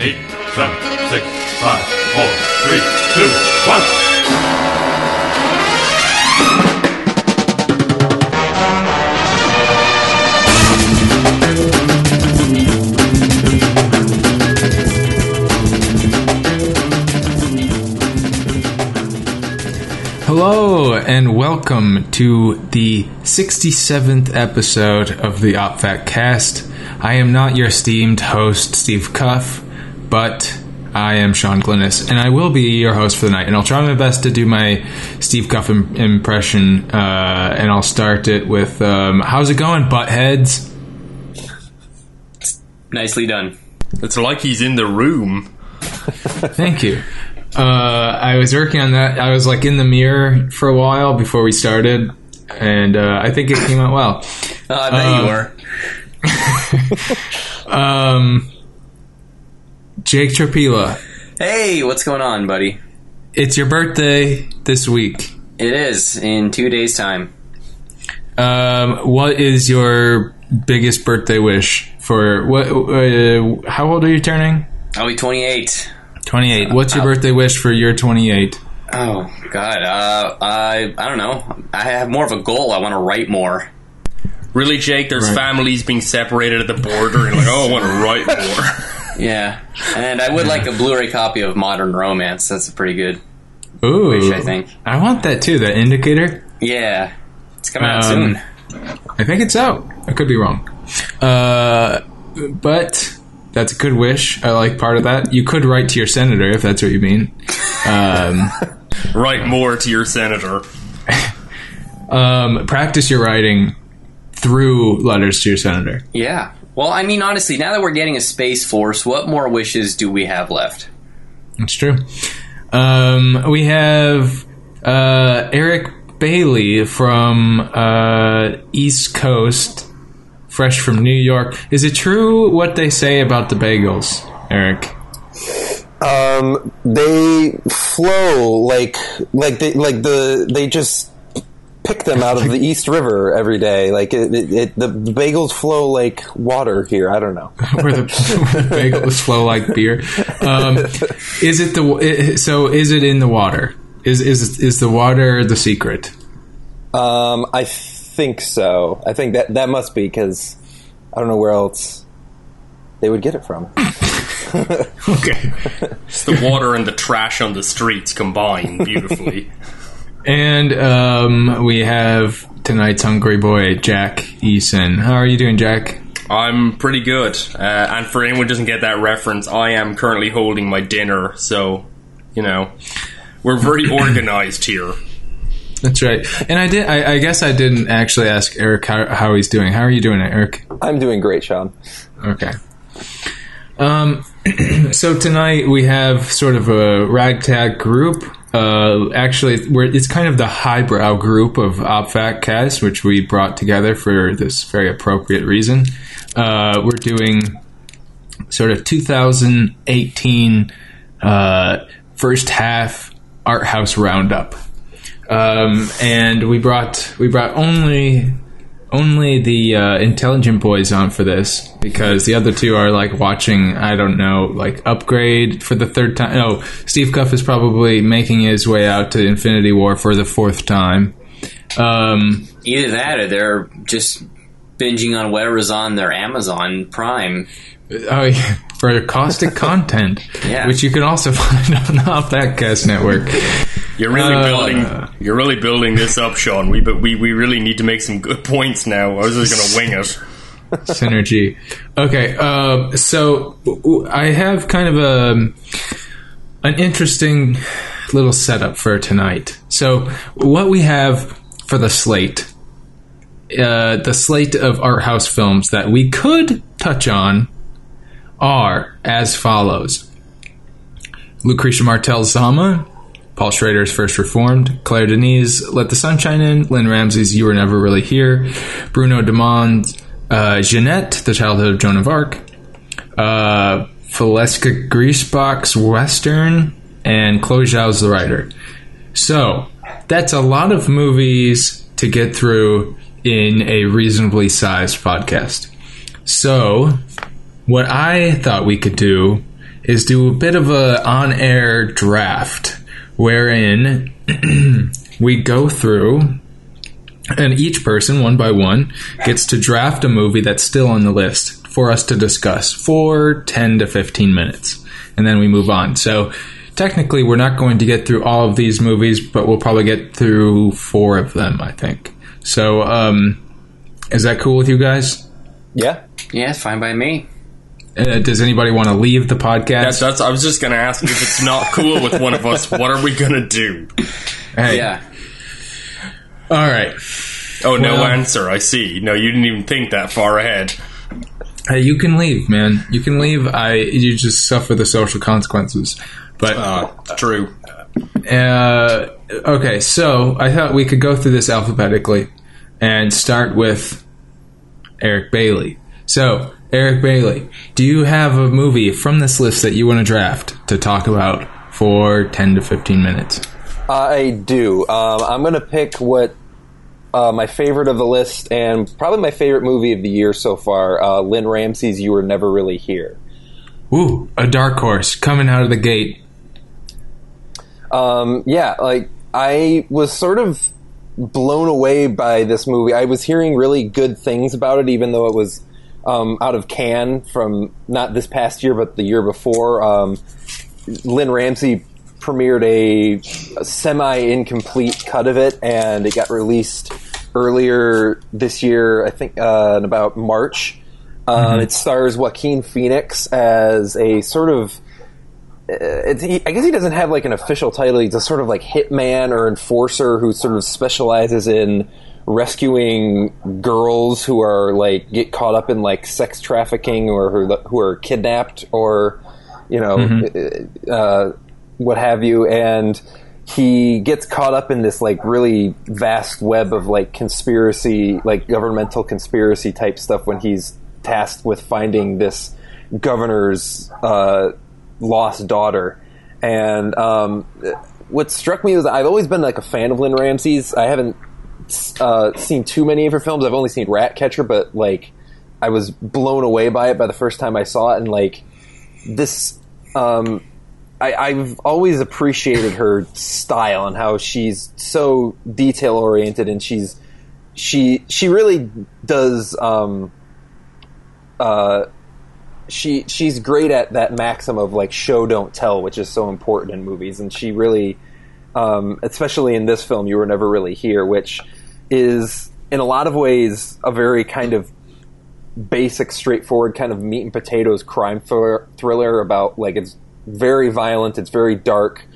eight, seven, six, five, four, three, two, one. Hello and welcome to the 67th episode of the OpFat Cast. I am not your esteemed host, Steve Cuff, but I am Sean Glennis, and I will be your host for the night. And I'll try my best to do my Steve Cuff Im- impression, uh, and I'll start it with um, How's it going, buttheads? Nicely done. It's like he's in the room. Thank you. Uh, I was working on that. I was like in the mirror for a while before we started, and uh, I think it came out well. Oh, I bet you Um, were. Um, Jake Tropila, Hey, what's going on, buddy? it's your birthday this week. It is in two days' time. Um, what is your biggest birthday wish for what? Uh, how old are you turning? I'll be 28. Twenty eight. What's your birthday wish for year twenty eight? Oh God, uh, I I don't know. I have more of a goal. I want to write more. Really, Jake? There's Right. families being separated at the border, and like, oh, I want to write more. Yeah, and I would like a Blu-ray copy of Modern Romance. That's a pretty good. Ooh, Wish, I think. I want that too. That indicator. Yeah, it's coming out Um, soon. I think it's out. I could be wrong. Uh, but that's a good wish. I like part of that. You could write to your senator if that's what you mean. Um, write more to your senator. um, practice your writing through letters to your senator. Yeah. Well, I mean, honestly, now that we're getting a space force, what more wishes do we have left? That's true. Um, we have uh, Eric Bailey from uh, East Coast, fresh from New York. Is it true what they say about the bagels, Eric? Um, they flow like like they like the they just pick them out of the East River every day. Like it, it, it the, the bagels flow like water here. I don't know. where the bagels flow like beer. Um, is it the so? Is it in the water? Is is is the water the secret? Um, I think so. I think that that must be because I don't know where else they would get it from. Okay. It's the water and the trash on the streets combined beautifully. And um, we have tonight's hungry boy, Jack Eason. How are you doing, Jack? I'm pretty good. Uh, and for anyone who doesn't get that reference, I am currently holding my dinner, so, you know, we're very organized here. That's right. And I did. I, I guess I didn't actually ask Eric how, how he's doing. How are you doing, Eric? I'm doing great, Sean. Okay. Um, so tonight we have sort of a ragtag group. Uh, actually, we're, it's kind of the highbrow group of OpFat cast, which we brought together for this very appropriate reason. Uh, we're doing sort of 2018 uh, first half art house roundup, um, and we brought we brought only only the uh, intelligent boys on for this because the other two are like watching i don't know like upgrade for the third time no steve cuff is probably making his way out to infinity war for the fourth time um, Either that, or they're just binging on whatever's on their Amazon Prime. oh, yeah, for caustic content Yeah. which you can also find on the Off That Cast network You're really Uh, building. You're really building this up, Sean. We but we, we really need to make some good points now. I was just gonna wing it. synergy. Okay, uh, so I have kind of a an interesting little setup for tonight. So what we have for the slate, uh, the slate of art house films that we could touch on are as follows: Lucretia Martel's Zama. Paul Schrader's First Reformed, Claire Denis' Let the Sunshine In, Lynne Ramsay's You Were Never Really Here, Bruno Dumont's uh, Jeannette, The Childhood of Joan of Arc, uh, Valeska Grisebach's Western, and Chloe Zhao's The Rider. So, that's a lot of movies to get through in a reasonably sized podcast. So, what I thought we could do is do a bit of a on-air draft, wherein we go through, and each person, one by one, gets to draft a movie that's still on the list for us to discuss for ten to fifteen minutes, and then we move on. So. Technically, we're not going to get through all of these movies, but we'll probably get through four of them, I think. So, um, is that cool with you guys? Yeah. Yeah, it's fine by me. Uh, does anybody want to leave the podcast? That's, that's. I was just gonna ask if it's not cool with one of us. What are we gonna do? hey, Yeah. all right. Oh, no Well- answer. I see. No, you didn't even think that far ahead. Hey, you can leave, man. You can leave. I you just suffer the social consequences. But Uh, true. uh, okay, so I thought we could go through this alphabetically and start with Eric Bailey. So, Eric Bailey, do you have a movie from this list that you want to draft to talk about for 10 to 15 minutes? I do. Um, I'm going to pick what uh, my favorite of the list and probably my favorite movie of the year so far uh, Lynne Ramsay's You Were Never Really Here. Ooh, a dark horse coming out of the gate. Um, yeah, like I was sort of blown away by this movie. I was hearing really good things about it, even though it was um, out of Cannes from not this past year, but the year before. Um, Lynne Ramsay premiered a semi incomplete cut of it, and it got released earlier this year, I think uh, in about March. Um, It stars Joaquin Phoenix as a sort of it's, he, I guess he doesn't have like an official title. He's a sort of like hitman or enforcer who sort of specializes in rescuing girls who are like get caught up in like sex trafficking or who, who are kidnapped or you know uh, what have you. And he gets caught up in this like really vast web of like conspiracy, like governmental conspiracy type stuff when he's tasked with finding this governor's uh, lost daughter. And um, what struck me was I've always been like a fan of Lynne Ramsay's. I haven't uh, seen too many of her films. I've only seen Ratcatcher, but like I was blown away by it by the first time I saw it, and like this. Um, I, I've always appreciated her style and how she's so detail oriented, and she's she she really does. Um, uh, she she's great at that maxim of like show don't tell, which is so important in movies, and she really, um, especially in this film, you were never really here, which is in a lot of ways a very kind of basic, straightforward kind of meat and potatoes crime thr- thriller about like it's very violent, it's very dark.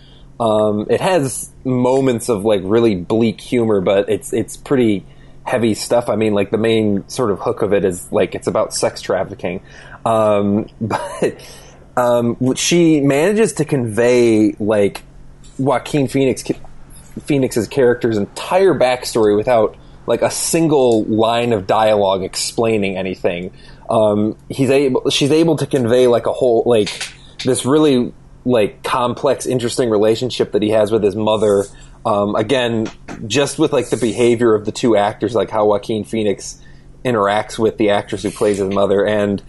Um, it has moments of like really bleak humor, but it's it's pretty heavy stuff. I mean, like the main sort of hook of it is like it's about sex trafficking, um, but um, she manages to convey like Joaquin Phoenix Phoenix's character's entire backstory without like a single line of dialogue explaining anything. Um, he's able, she's able to convey like a whole like this really like complex, interesting relationship that he has with his mother. Um, again, just with like the behavior of the two actors, like how Joaquin Phoenix interacts with the actress who plays his mother, and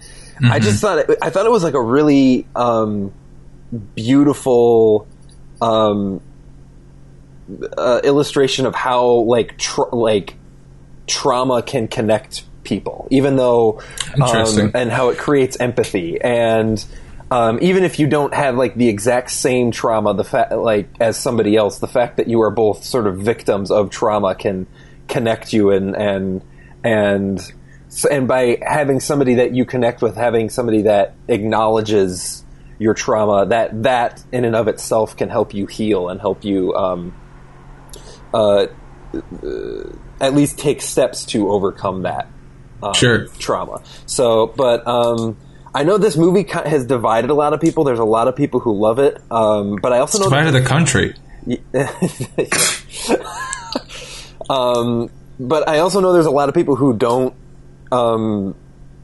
I just thought it, I thought it was like a really um, beautiful um, uh, illustration of how like tr- like trauma can connect people, even though um, and how it creates empathy and. Um, even if you don't have like the exact same trauma, the fact like as somebody else, the fact that you are both sort of victims of trauma can connect you and and and so, and by having somebody that you connect with, having somebody that acknowledges your trauma, that that in and of itself can help you heal and help you um, uh, uh, at least take steps to overcome that um, Sure. trauma. So, but um, I know this movie has divided a lot of people. There's a lot of people who love it, um, but I also know Divided the country. um, but I also know there's a lot of people who don't um,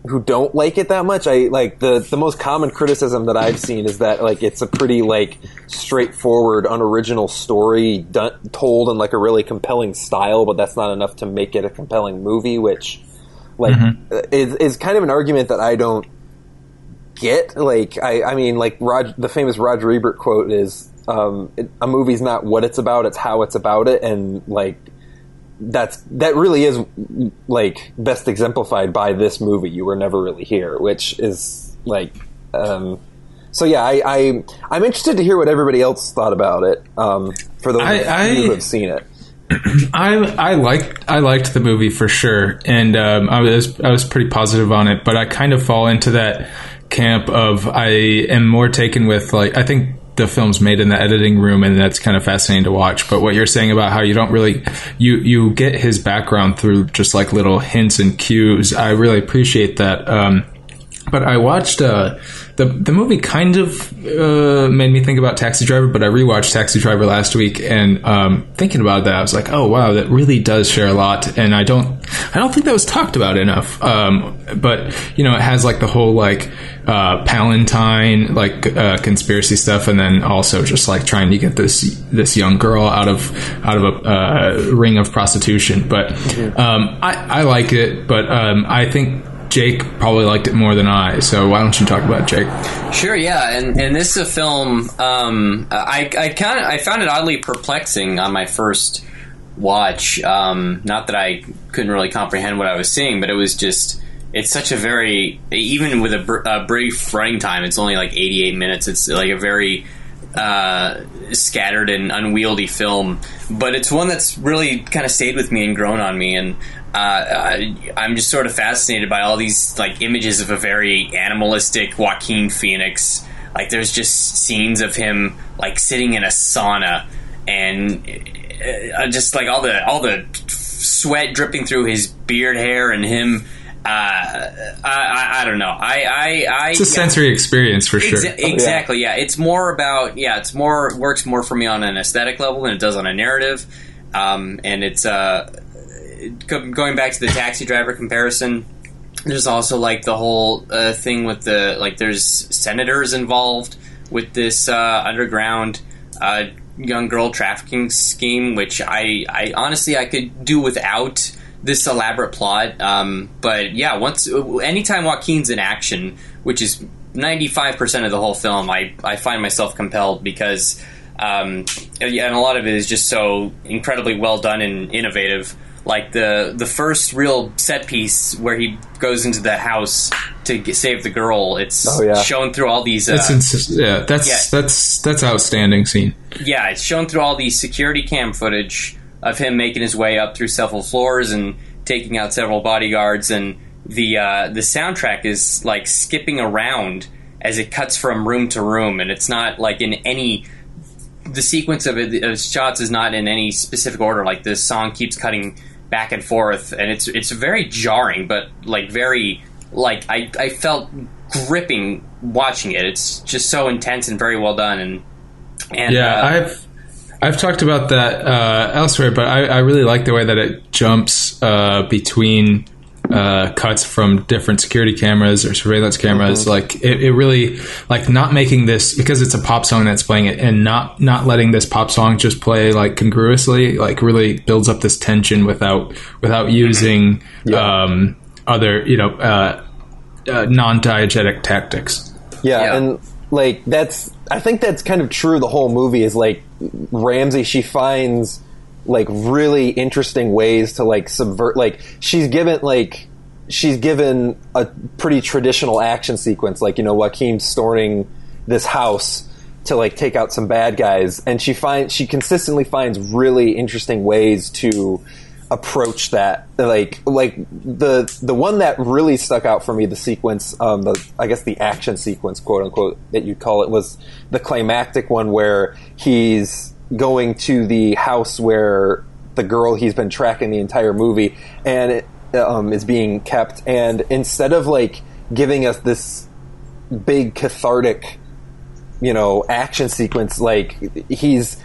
who don't like it that much. I like the the most common criticism that I've seen is that like it's a pretty like straightforward, unoriginal story done, told in like a really compelling style, but that's not enough to make it a compelling movie. Which like is, is kind of an argument that I don't get. Like, I, I mean, like Rod, the famous Roger Ebert quote is, um, it, "A movie's not what it's about; it's how it's about it." And like, that's that really is like best exemplified by this movie. You were never really here, which is like. Um, so yeah, I, I I'm interested to hear what everybody else thought about it. Um, for those I- of you who have seen it. I I liked I liked the movie for sure, and um, I was I was pretty positive on it. But I kind of fall into that camp of I am more taken with like I think the film's made in the editing room, and that's kind of fascinating to watch. But what you're saying about how you don't really you you get his background through just like little hints and cues, I really appreciate that. Um, but I watched uh, the the movie. Kind of uh, made me think about Taxi Driver, but I rewatched Taxi Driver last week, and um, thinking about that, I was like, "Oh wow, that really does share a lot." And I don't, I don't think that was talked about enough. Um, but you know, it has like the whole like uh, Palantine like uh, conspiracy stuff, and then also just like trying to get this this young girl out of out of a uh, ring of prostitution. But um, I I like it, but um, I think. Jake probably liked it more than I, so why don't you talk about Jake? Sure, yeah, and and this is a film. Um, I I kind of I found it oddly perplexing on my first watch. Um, not that I couldn't really comprehend what I was seeing, but it was just it's such a very even with a, br- a brief running time. It's only like eighty eight minutes. It's like a very uh, scattered and unwieldy film, but it's one that's really kind of stayed with me and grown on me. And I, I'm just sort of fascinated by all these like images of a very animalistic Joaquin Phoenix. Like there's just scenes of him like sitting in a sauna and uh, just like all the all the sweat dripping through his beard hair and him. Uh, I, I, I don't know. I, I, I It's a sensory experience for sure. Exa- exactly. Yeah. It's more about yeah. It's more works more for me on an aesthetic level than it does on a narrative. Um, and it's uh, go- going back to the taxi driver comparison. There's also like the whole uh, thing with the like. There's senators involved with this uh, underground uh, young girl trafficking scheme, which I, I honestly I could do without this elaborate plot. Um, but yeah, once anytime Joaquin's in action, which is ninety five percent of the whole film, I I find myself compelled because. Um, and a lot of it is just so incredibly well done and innovative. Like the the first real set piece where he goes into the house to get, save the girl. It's Oh, yeah. shown through all these. Uh, That's ins- yeah, that's Yeah. that's that's outstanding scene. yeah, it's shown through all the security cam footage of him making his way up through several floors and taking out several bodyguards, and the uh, the soundtrack is like skipping around as it cuts from room to room, and it's not like in any. The sequence of it of shots is not in any specific order. Like the song keeps cutting back and forth, and it's it's very jarring, but like very like I I felt gripping watching it. It's just so intense and very well done, and and Yeah, uh, I've I've talked about that uh, elsewhere, but I, I really like the way that it jumps uh, between uh, cuts from different security cameras or surveillance cameras. Like it, it really like not making this because it's a pop song that's playing it, and not not letting this pop song just play like congruously. Like really builds up this tension without without using um, other you know uh, uh, non diegetic tactics. Yeah, Yeah. and like that's I think that's kind of true. The whole movie is like Ramsay. She finds like really interesting ways to like subvert. Like she's given like she's given a pretty traditional action sequence, like you know Joaquin storming this house to like take out some bad guys, and she finds she consistently finds really interesting ways to approach that like like the the one that really stuck out for me the sequence um the i guess the action sequence quote unquote that you'd call it was the climactic one where he's going to the house where the girl he's been tracking the entire movie and it um, is being kept. And instead of like giving us this big cathartic you know action sequence like he's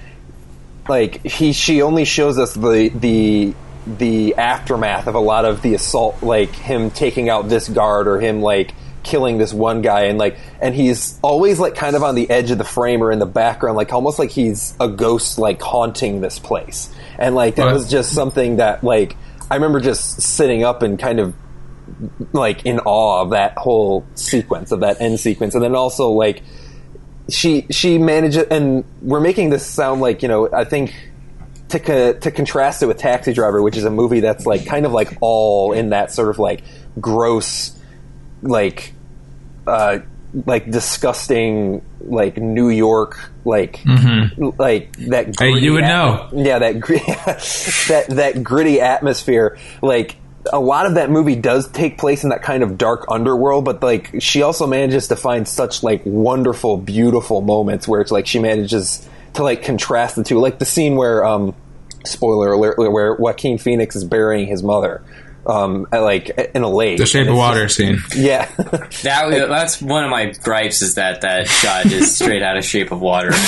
like he she only shows us the the the aftermath of a lot of the assault like him taking out this guard or him like killing this one guy and like and he's always like kind of on the edge of the frame or in the background like almost like he's a ghost like haunting this place and like that Right. was just something that like i remember just sitting up and kind of like in awe of that whole sequence of that end sequence, and then also like she she manages, and we're making this sound like you know I think to co- to contrast it with Taxi Driver, which is a movie that's like kind of like all in that sort of like gross, like uh, like disgusting like New York like like that. Mm-hmm. Hey, you gritty would atmo- know. Yeah, that gr- that that gritty atmosphere. Like a lot of that movie does take place in that kind of dark underworld, but like she also manages to find such like wonderful, beautiful moments where it's like she manages to like contrast the two. Like the scene where um spoiler alert where Joaquin Phoenix is burying his mother. Um, at, like in a lake. The Shape of Water just- scene. yeah. That that's one of my gripes is that that shot is straight out of Shape of Water.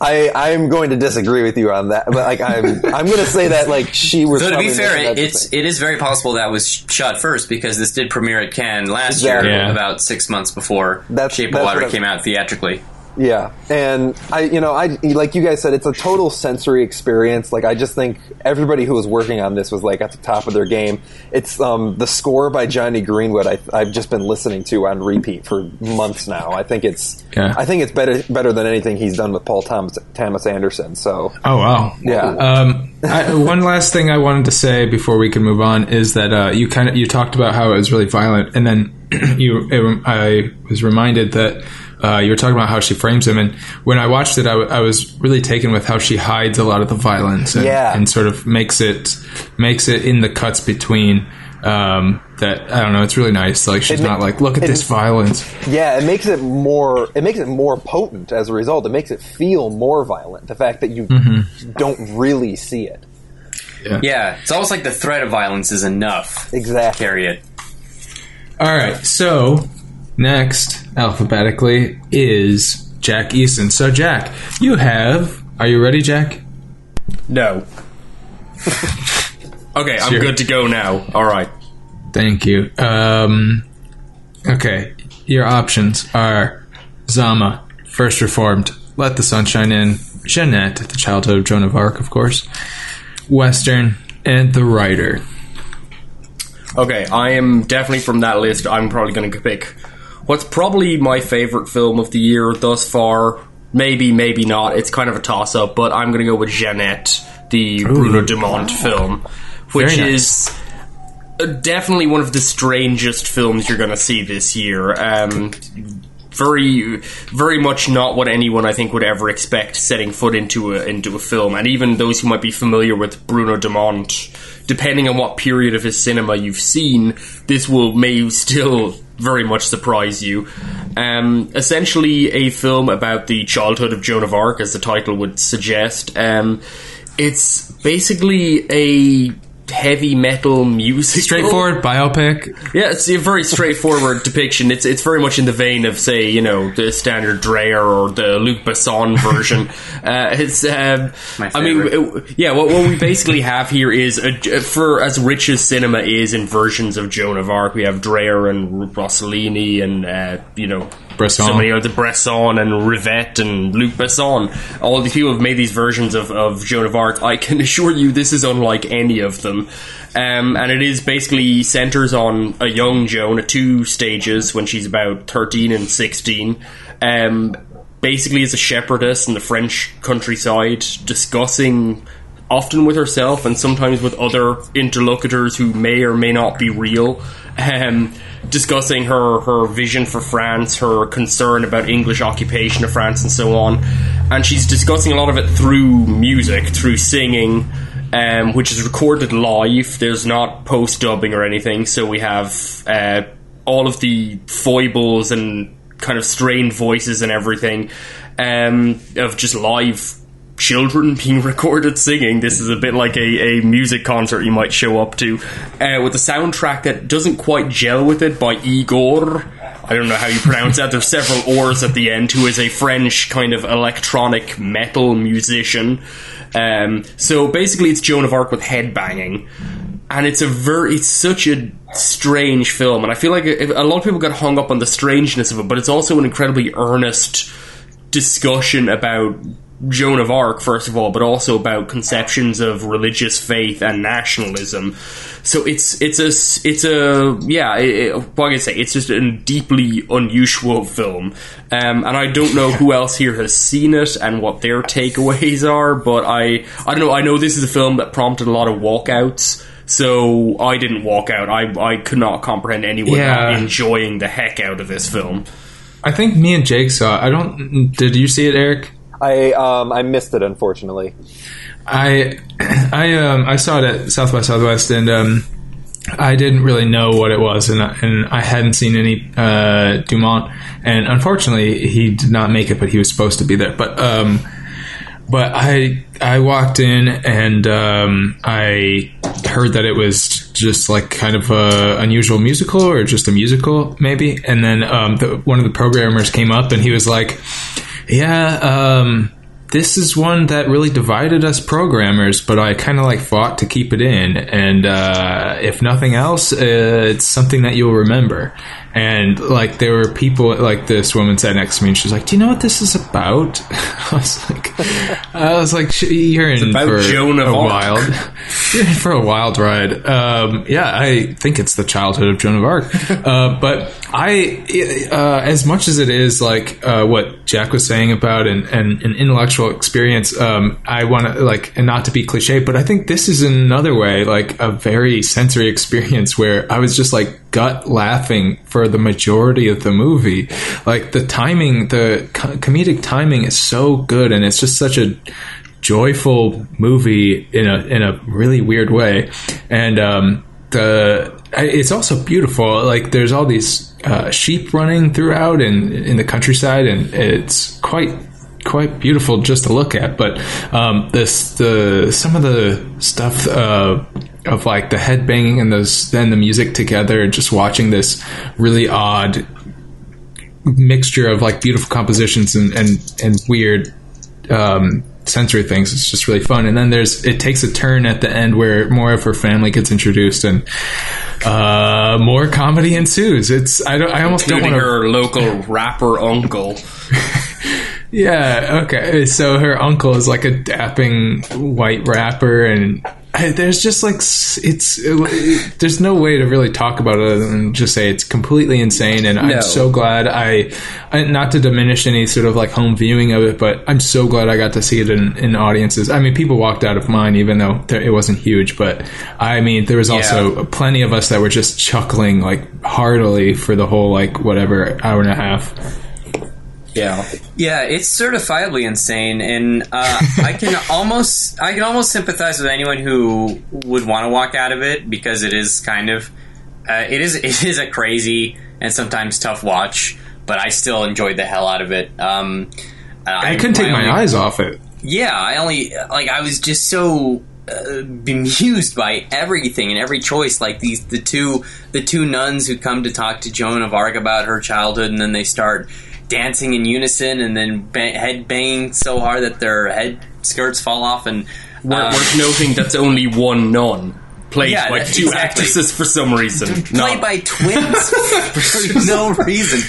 I I'm going to disagree with you on that, but like I'm I'm going to say that like she was. So to be fair, it, it's decision. it is very possible that was shot first because this did premiere at Cannes last Exactly. year, Yeah. about six months before That's- Shape that's of Water came out theatrically. Yeah, and I, you know, I like you guys said, it's a total sensory experience. Like I just think everybody who was working on this was like at the top of their game. It's um, the score by Jonny Greenwood. I, I've just been listening to on repeat for months now. I think it's, Yeah. I think it's better better than anything he's done with Paul Thomas Thomas Anderson. So Oh wow. yeah, Um, I, one last thing I wanted to say before we can move on is that uh, you kind of you talked about how it was really violent, and then you it, I was reminded that uh, you were talking about how she frames him, and when I watched it, I, w- I was really taken with how she hides a lot of the violence, and, Yeah. and sort of makes it makes it in the cuts between. Um, that I don't know. It's really nice. Like she's It ma- not like, look at it- this violence. yeah, it makes it more. It makes it more potent as a result. It makes it feel more violent. The fact that you don't really see it. Yeah, it's almost like the threat of violence is enough. to Exactly. Carry it. All right, so next alphabetically is Jack Easton. So Jack, you have. Are you ready, Jack? No. okay, I'm Sure. good to go now. All right. Thank you. Um, okay, your options are Zama, First Reformed, Let the Sunshine In, Jeannette, the childhood of Joan of Arc, of course, Western, and The Rider. Okay, I am definitely from that list. I'm probably going to pick what's probably my favorite film of the year thus far. Maybe, maybe not. It's kind of a toss up, but I'm going to go with Jeannette, the Bruno Dumont film, which Very is uh, definitely one of the strangest films you're going to see this year. Um, very, very much not what anyone I think would ever expect setting foot into a into a film, and even those who might be familiar with Bruno Dumont, depending on what period of his cinema you've seen, this will may still very much surprise you. Um, essentially, a film about the childhood of Joan of Arc, as the title would suggest. Um, it's basically a heavy metal music Straightforward biopic. yeah, it's a very straightforward depiction. It's it's very much in the vein of, say, you know, the standard Dreyer or the Luc Besson version. uh, it's, um, I mean, it- yeah. What, what we basically have here is a, for as rich as cinema is in versions of Joan of Arc. We have Dreyer and Rossellini and uh, you know. Bresson. So many other Bresson and Rivette and Luc Besson. All these people have made these versions of, of Joan of Arc. I can assure you this is unlike any of them. Um, and it is basically centers on a young Joan at two stages when she's about 13 and 16. Um, basically as a shepherdess in the French countryside, discussing often with herself and sometimes with other interlocutors who may or may not be real. Um, discussing her, her vision for France, her concern about English occupation of France, and so on. And she's discussing a lot of it through music, through singing, um, which is recorded live. There's not post dubbing or anything, so we have uh, all of the foibles and kind of strained voices and everything um, of just live children being recorded singing. This is a bit like a, a music concert you might show up to, uh, with a soundtrack that doesn't quite gel with it by Igorrr. I don't know how you pronounce that. There's several ors at the end. Who is a French kind of electronic metal musician. Um, so basically, it's Joan of Arc with headbanging, and it's a very, it's such a strange film, and I feel like a a lot of people got hung up on the strangeness of it, but it's also an incredibly earnest discussion about Joan of Arc, first of all, but also about conceptions of religious faith and nationalism. So it's it's a it's a yeah. It, what can I say? It's just a deeply unusual film, um, and I don't know who else here has seen it and what their takeaways are. But I I don't know. I know this is a film that prompted a lot of walkouts. So I didn't walk out. I I could not comprehend anyone Yeah. not enjoying the heck out of this film. I think me and Jake saw. it. I don't. Did you see it, Eric? I um I missed it unfortunately. I I um I saw it at South by Southwest and um I didn't really know what it was and I, and I hadn't seen any uh Dumont and unfortunately he did not make it but he was supposed to be there but um but I I walked in and um I heard that it was just like kind of a unusual musical or just a musical maybe and then um the, one of the programmers came up and he was like yeah um this is one that really divided us programmers, but I kind of like fought to keep it in. And uh, if nothing else, uh, it's something that you'll remember. And like there were people, like this woman sat next to me, and she's like, "Do you know what this is about?" I was like, "I was like, you're in for Joan of a Arc." wild, you're in for a wild ride." Um, yeah, I think it's the childhood of Joan of Arc. uh, but I, uh, as much as it is like uh, what Jack was saying about an, an, an intellectual experience, um, I want to like, and not to be cliche, but I think this is another way like a very sensory experience where I was just like gut laughing for the majority of the movie. Like the timing, the co- comedic timing is so good, and it's just such a joyful movie in a in a really weird way, and um, the it's also beautiful. Like there's all these uh, sheep running throughout in in the countryside, and it's quite quite beautiful just to look at. But um, this the some of the stuff. Uh, of like the head banging and those then the music together just watching this really odd mixture of like beautiful compositions and and, and weird um, sensory things. It's just really fun. And then there's it takes a turn at the end where more of her family gets introduced and uh, more comedy ensues. It's I don't I almost don't want to. her local rapper uncle. Yeah, okay. So her uncle is like a dapping white rapper, and there's just like it's it, there's no way to really talk about it other than just say it's completely insane. And I'm so glad I, I not to diminish any sort of like home viewing of it, but I'm so glad I got to see it in, in audiences. I mean, people walked out of mine even though there, it wasn't huge, but I mean, there was also plenty of us that were just chuckling like heartily for the whole like whatever hour and a half. Yeah. Yeah, it's certifiably insane, and uh, I can almost I can almost sympathize with anyone who would want to walk out of it because it is kind of uh, it is it is a crazy and sometimes tough watch, but I still enjoyed the hell out of it. Um, I couldn't take my eyes off it. yeah, I only like I was just so uh, bemused by everything and every choice. Like these, the two the two nuns who come to talk to Joan of Arc about her childhood, and then they start dancing in unison, and then ba- head banging so hard that their head skirts fall off. And Worth, uh, worth noting that's only one nun played Yeah, by that- two exactly. actresses for some reason. played Not- by twins for no reason.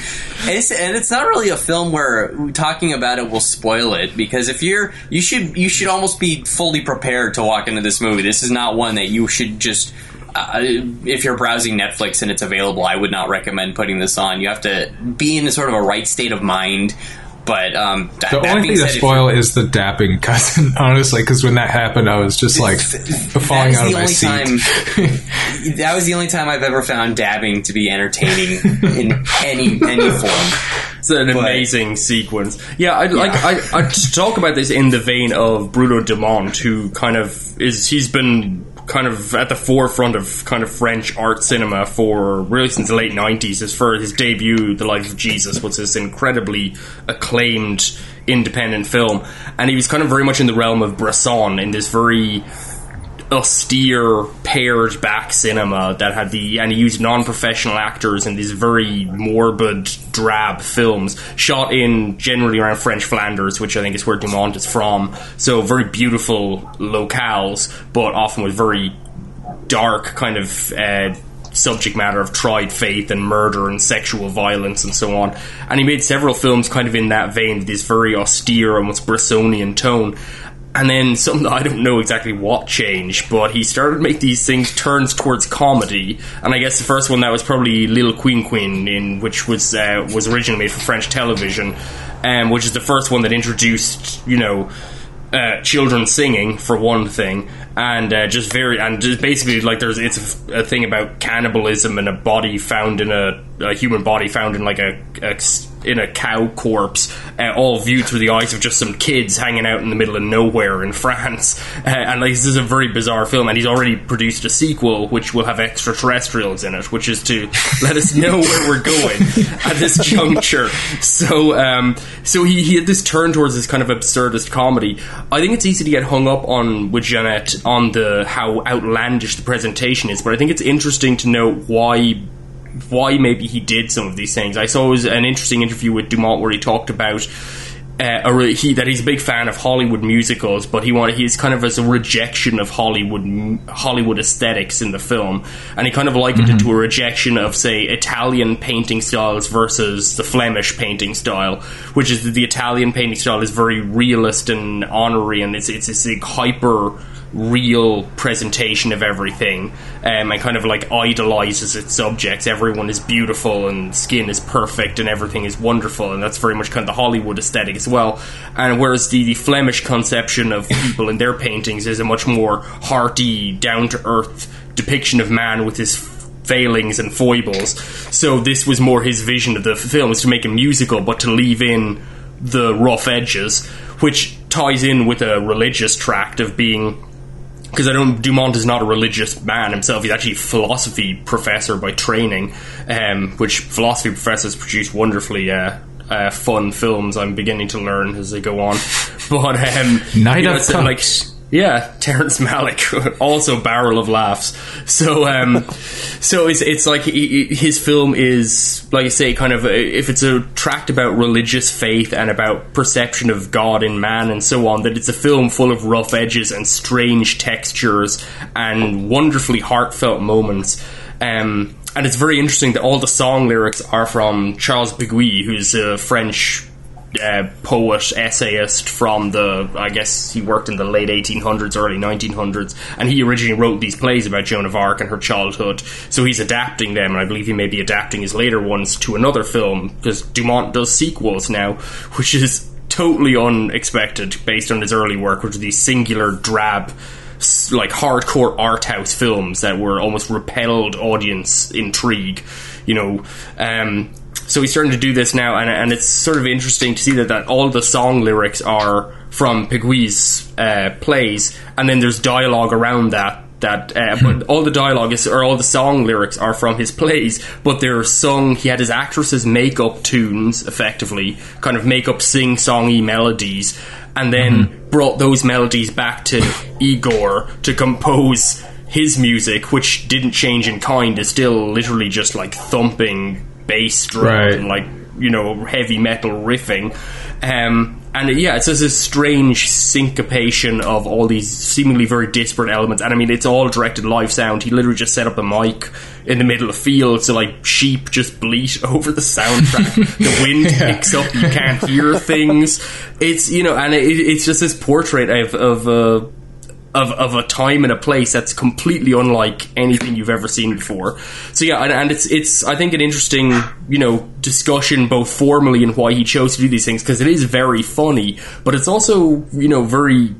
And it's, and it's not really a film where talking about it will spoil it because if you're you should you should almost be fully prepared to walk into this movie. This is not one that you should just. Uh, if you're browsing Netflix and it's available, I would not recommend putting this on. You have to be in a sort of a right state of mind. But um, The that only thing to said, if spoil is the dapping cousin, honestly, because when that happened, I was just like falling out of the my only seat. time. that was the only time I've ever found dabbing to be entertaining in any any form. It's an amazing sequence. Yeah, I like I, I talk about this in the vein of Bruno Dumont, who kind of is he's been kind of at the forefront of kind of French art cinema for really since the late nineties. His for his debut, The Life of Jesus, was this incredibly acclaimed independent film, and he was kind of very much in the realm of Bresson in this very austere pared back cinema that had the and he used non-professional actors in these very morbid drab films shot in generally around French Flanders which I think is where Dumont is from so very beautiful locales but often with very dark kind of uh, subject matter of tried faith and murder and sexual violence and so on. And he made several films kind of in that vein, this very austere, almost Bressonian tone. And then something I don't know exactly what changed, but he started to make these things turns towards comedy. And I guess the first one that was probably Little Quinquin, in which was uh, was originally made for French television, um, which is the first one that introduced you know uh, children singing for one thing, and uh, just very and just basically like there's it's a, a thing about cannibalism and a body found in a, a human body found in like a, a in a cow corpse, uh, all viewed through the eyes of just some kids hanging out in the middle of nowhere in France. Uh, and like this is a very bizarre film, and he's already produced a sequel which will have extraterrestrials in it, which is to let us know where we're going at this juncture. So, um, so he, he had this turn towards this kind of absurdist comedy. I think it's easy to get hung up on with Jeannette on the how outlandish the presentation is, but I think it's interesting to know why why maybe he did some of these things. I saw was an interesting interview with Dumont where he talked about uh, a re- he that he's a big fan of Hollywood musicals, but he wanted he's kind of as a rejection of Hollywood Hollywood aesthetics in the film, and he kind of likened it to a rejection of say Italian painting styles versus the Flemish painting style, which is that the Italian painting style is very realist and honorary, and it's it's this like, hyper real presentation of everything um, and kind of like idolizes its subjects. Everyone is beautiful and skin is perfect and everything is wonderful, and that's very much kind of the Hollywood aesthetic as well. And whereas the, the Flemish conception of people in their paintings is a much more hearty, down to earth depiction of man with his failings and foibles. So this was more his vision of the film is to make a musical, but to leave in the rough edges, which ties in with a religious tract of being because I don't Dumont is not a religious man himself. He's actually a philosophy professor by training, um, which philosophy professors produce wonderfully uh, uh, fun films. I'm beginning to learn as they go on. But um, Night you know, of so, like. Yeah, Terrence Malick, also barrel of laughs. So, um, so it's it's like he, his film is like I say, kind of uh, if it's a tract about religious faith and about perception of God in man and so on, that it's a film full of rough edges and strange textures and wonderfully heartfelt moments. Um, and it's very interesting that all the song lyrics are from Charles Péguy, who's a French uh, poet, essayist from the, I guess he worked in the late 1800s, early 1900s, and he originally wrote these plays about Joan of Arc and her childhood. So he's adapting them, and I believe he may be adapting his later ones to another film, because Dumont does sequels now, which is totally unexpected based on his early work, which are these singular, drab, like hardcore art house films that were almost repelled audience intrigue, you know. Um, so he's starting to do this now, and, and it's sort of interesting to see that, that all the song lyrics are from Péguy's uh, plays, and then there's dialogue around that. That, uh, but all the dialogue is, or all the song lyrics are from his plays, but they're sung. He had his actresses make up tunes, effectively, kind of make up sing-songy melodies, and then brought those melodies back to Igorrr to compose his music, which didn't change in kind, is still literally just like thumping bass drum Right. and like you know heavy metal riffing. Um, and yeah, it's just a strange syncopation of all these seemingly very disparate elements. And I mean, it's all directed live sound. He literally just set up a mic in the middle of field, so like sheep just bleat over the soundtrack. the wind picks up, you can't hear things. It's you know, and it, it's just this portrait of of. Uh, of, of a time and a place that's completely unlike anything you've ever seen before. So yeah, and, and it's it's I think an interesting you know discussion both formally and why he chose to do these things because it is very funny, but it's also you know very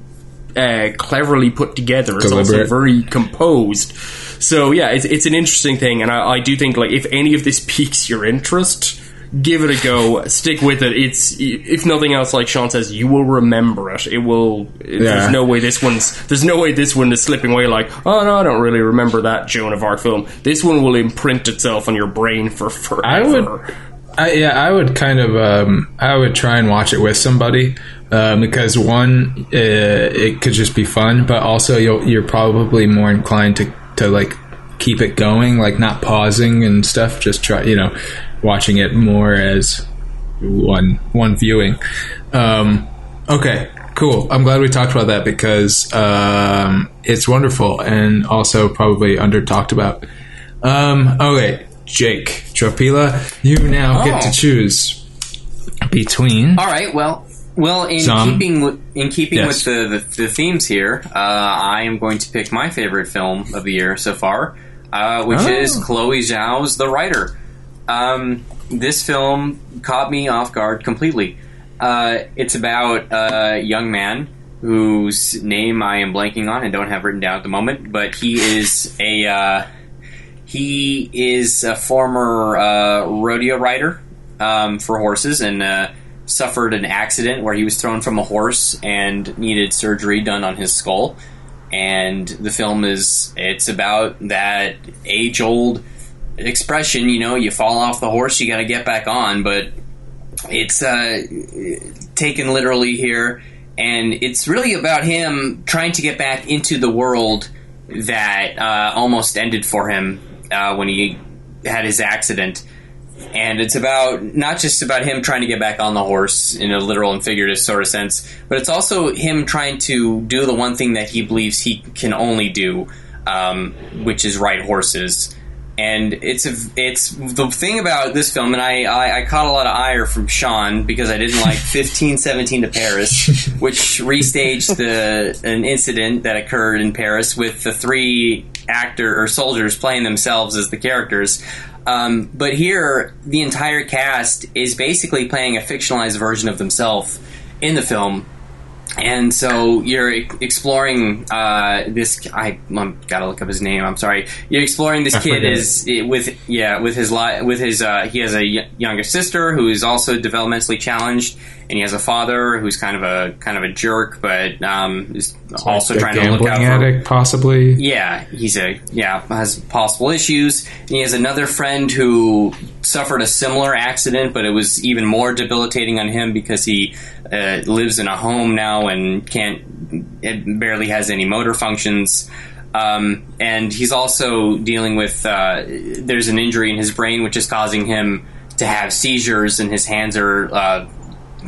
uh, cleverly put together. It's also very composed. So yeah, it's it's an interesting thing, and I, I do think like if any of this piques your interest. Give it a go. Stick with it. It's if nothing else, like Sean says, you will remember it. It will. Yeah. There's no way this one's. There's no way this one is slipping away. Like, oh no, I don't really remember that Joan of Arc film. This one will imprint itself on your brain for forever. I would, I, yeah, I would kind of, um, I would try and watch it with somebody um, because one, uh, it could just be fun, but also you'll, you're probably more inclined to to like keep it going, like not pausing and stuff. Just try, you know, watching it more as one one viewing. Um, okay, cool. I'm glad we talked about that because um, it's wonderful and also probably under talked about. Um. Okay, Jake Tropila, you now get Oh. to choose between. All right. Well, well, in Some. keeping with, in keeping Yes. with the, the the themes here, uh, I am going to pick my favorite film of the year so far, uh, which Oh. is Chloe Zhao's The Rider. Um, this film caught me off guard completely. Uh, it's about a young man whose name I am blanking on and don't have written down at the moment, but he is a uh, he is a former uh, rodeo rider um, for horses and uh, suffered an accident where he was thrown from a horse and needed surgery done on his skull. And the film is it's about that age old expression, you know, you fall off the horse, you got to get back on, but it's uh, taken literally here, and it's really about him trying to get back into the world that uh, almost ended for him uh, when he had his accident. And it's about not just about him trying to get back on the horse in a literal and figurative sort of sense, but it's also him trying to do the one thing that he believes he can only do, um, which is ride horses and it's a, it's the thing about this film, and I, I, I caught a lot of ire from Sean because I didn't like 1517 to Paris, which restaged the an incident that occurred in Paris with the three actor or soldiers playing themselves as the characters. Um, but here, the entire cast is basically playing a fictionalized version of themselves in the film and so you're exploring uh, this. I um, gotta look up his name. I'm sorry. You're exploring this I kid is with yeah with his li- with his uh, he has a y- younger sister who is also developmentally challenged, and he has a father who's kind of a kind of a jerk, but um, is also a trying to look out for possibly. yeah, he's a yeah has possible issues. And he has another friend who suffered a similar accident, but it was even more debilitating on him because he uh, lives in a home now and can't it barely has any motor functions. Um, and he's also dealing with uh, there's an injury in his brain which is causing him to have seizures, and his hands are uh,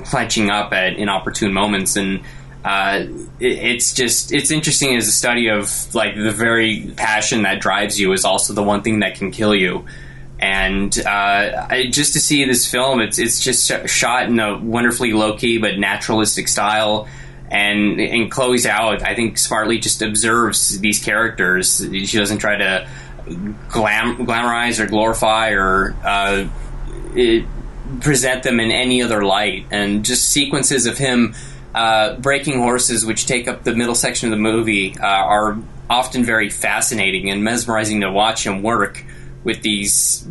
clenching up at inopportune moments and uh, it, it's just it's interesting as a study of like the very passion that drives you is also the one thing that can kill you. And uh, I, just to see this film it's it's just sh- shot in a wonderfully low key but naturalistic style. And and Chloe Zhao I think smartly just observes these characters. She doesn't try to glam glamorize or glorify or uh, it, present them in any other light and just sequences of him uh, breaking horses which take up the middle section of the movie uh, are often very fascinating and mesmerizing to watch him work with these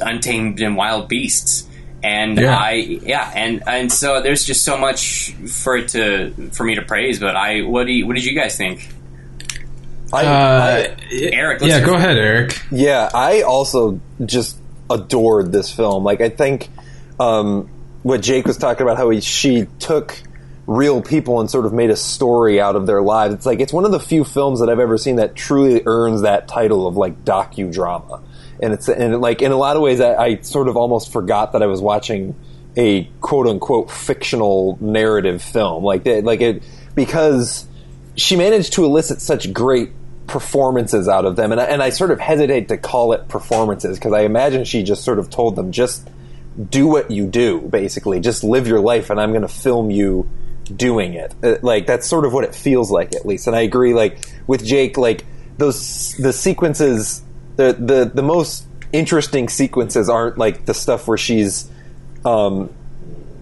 untamed and wild beasts and Yeah. I yeah and and so there's just so much for it to for me to praise but I what do you, what did you guys think I, Uh, I- Eric let's yeah, go ahead, Eric. Yeah, I also just adored this film. Like, I think um, what Jake was talking about, how he, she took real people and sort of made a story out of their lives. It's like it's one of the few films that I've ever seen that truly earns that title of like docudrama. And it's and like in a lot of ways, I, I sort of almost forgot that I was watching a quote unquote fictional narrative film. Like that, like it because she managed to elicit such great performances out of them, and I, and I sort of hesitate to call it performances because I imagine she just sort of told them just do what you do, basically, just live your life, and I'm going to film you doing it. Uh, like that's sort of what it feels like, at least. And I agree, like with Jake, like those the sequences, the the the most interesting sequences aren't like the stuff where she's um,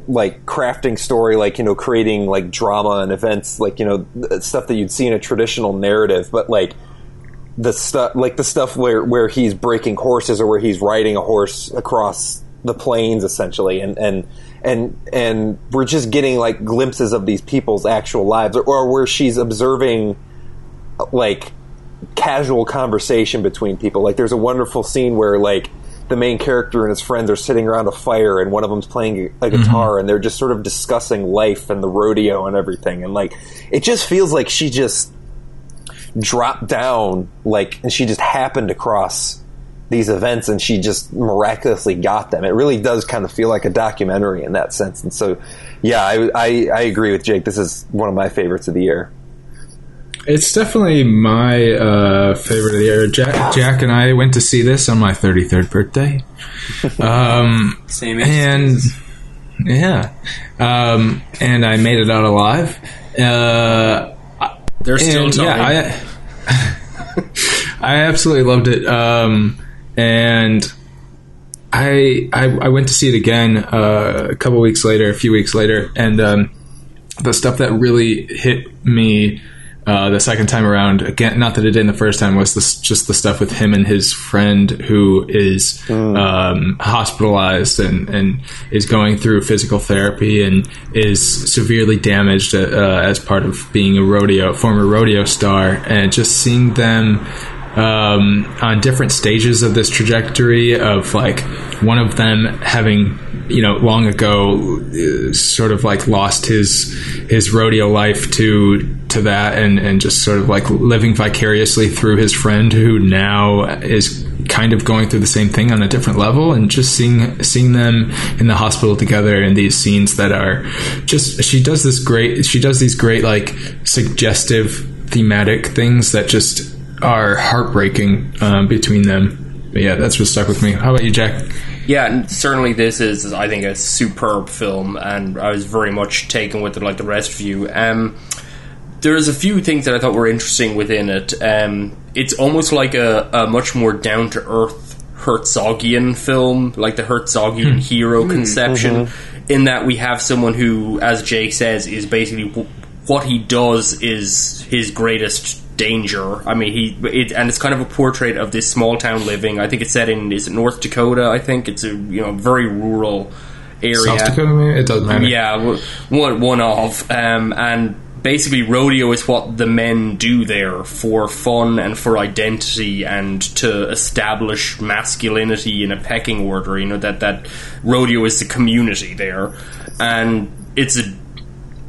like crafting story, like you know, creating like drama and events, like you know, stuff that you'd see in a traditional narrative, but like the stuff, like the stuff where where he's breaking horses or where he's riding a horse across the plains, essentially, and and and and we're just getting like glimpses of these people's actual lives, or, or where she's observing like casual conversation between people. Like there's a wonderful scene where like the main character and his friends are sitting around a fire and one of them's playing a mm-hmm. guitar and they're just sort of discussing life and the rodeo and everything and like it just feels like she just dropped down like and she just happened across these events and she just miraculously got them. It really does kind of feel like a documentary in that sense. And so yeah, I I, I agree with Jake. This is one of my favorites of the year. It's definitely my uh, favorite of the year. Jack, Jack and I went to see this on my 33rd birthday. Um, Same and yeah, um, and I made it out alive. Uh, There's still and, time. yeah, I, I absolutely loved it. Um, and I, I I went to see it again uh, a couple weeks later, a few weeks later, and um, the stuff that really hit me uh, the second time around again not that it didn't the first time was this, just the stuff with him and his friend who is um, hospitalized and, and is going through physical therapy and is severely damaged uh, as part of being a rodeo former rodeo star. And just seeing them um, on different stages of this trajectory of like one of them having you know long ago uh, sort of like lost his his rodeo life to to that and and just sort of like living vicariously through his friend who now is kind of going through the same thing on a different level and just seeing seeing them in the hospital together in these scenes that are just she does this great she does these great like suggestive thematic things that just are heartbreaking um, between them. But yeah, that's what stuck with me. How about you, Jack? Yeah, and certainly this is, I think, a superb film, and I was very much taken with it, like the rest of you. Um, there's a few things that I thought were interesting within it. Um, it's almost like a, a much more down to earth Herzogian film, like the Herzogian hero conception, in that we have someone who, as Jake says, is basically w- what he does is his greatest danger. I mean, he it, and it's kind of a portrait of this small town living. I think it's set in is it North Dakota? I think it's a you know very rural area. South Dakota, maybe? It doesn't matter. Yeah, one one of, um, and basically rodeo is what the men do there for fun and for identity and to establish masculinity in a pecking order. You know that that rodeo is the community there, and it's a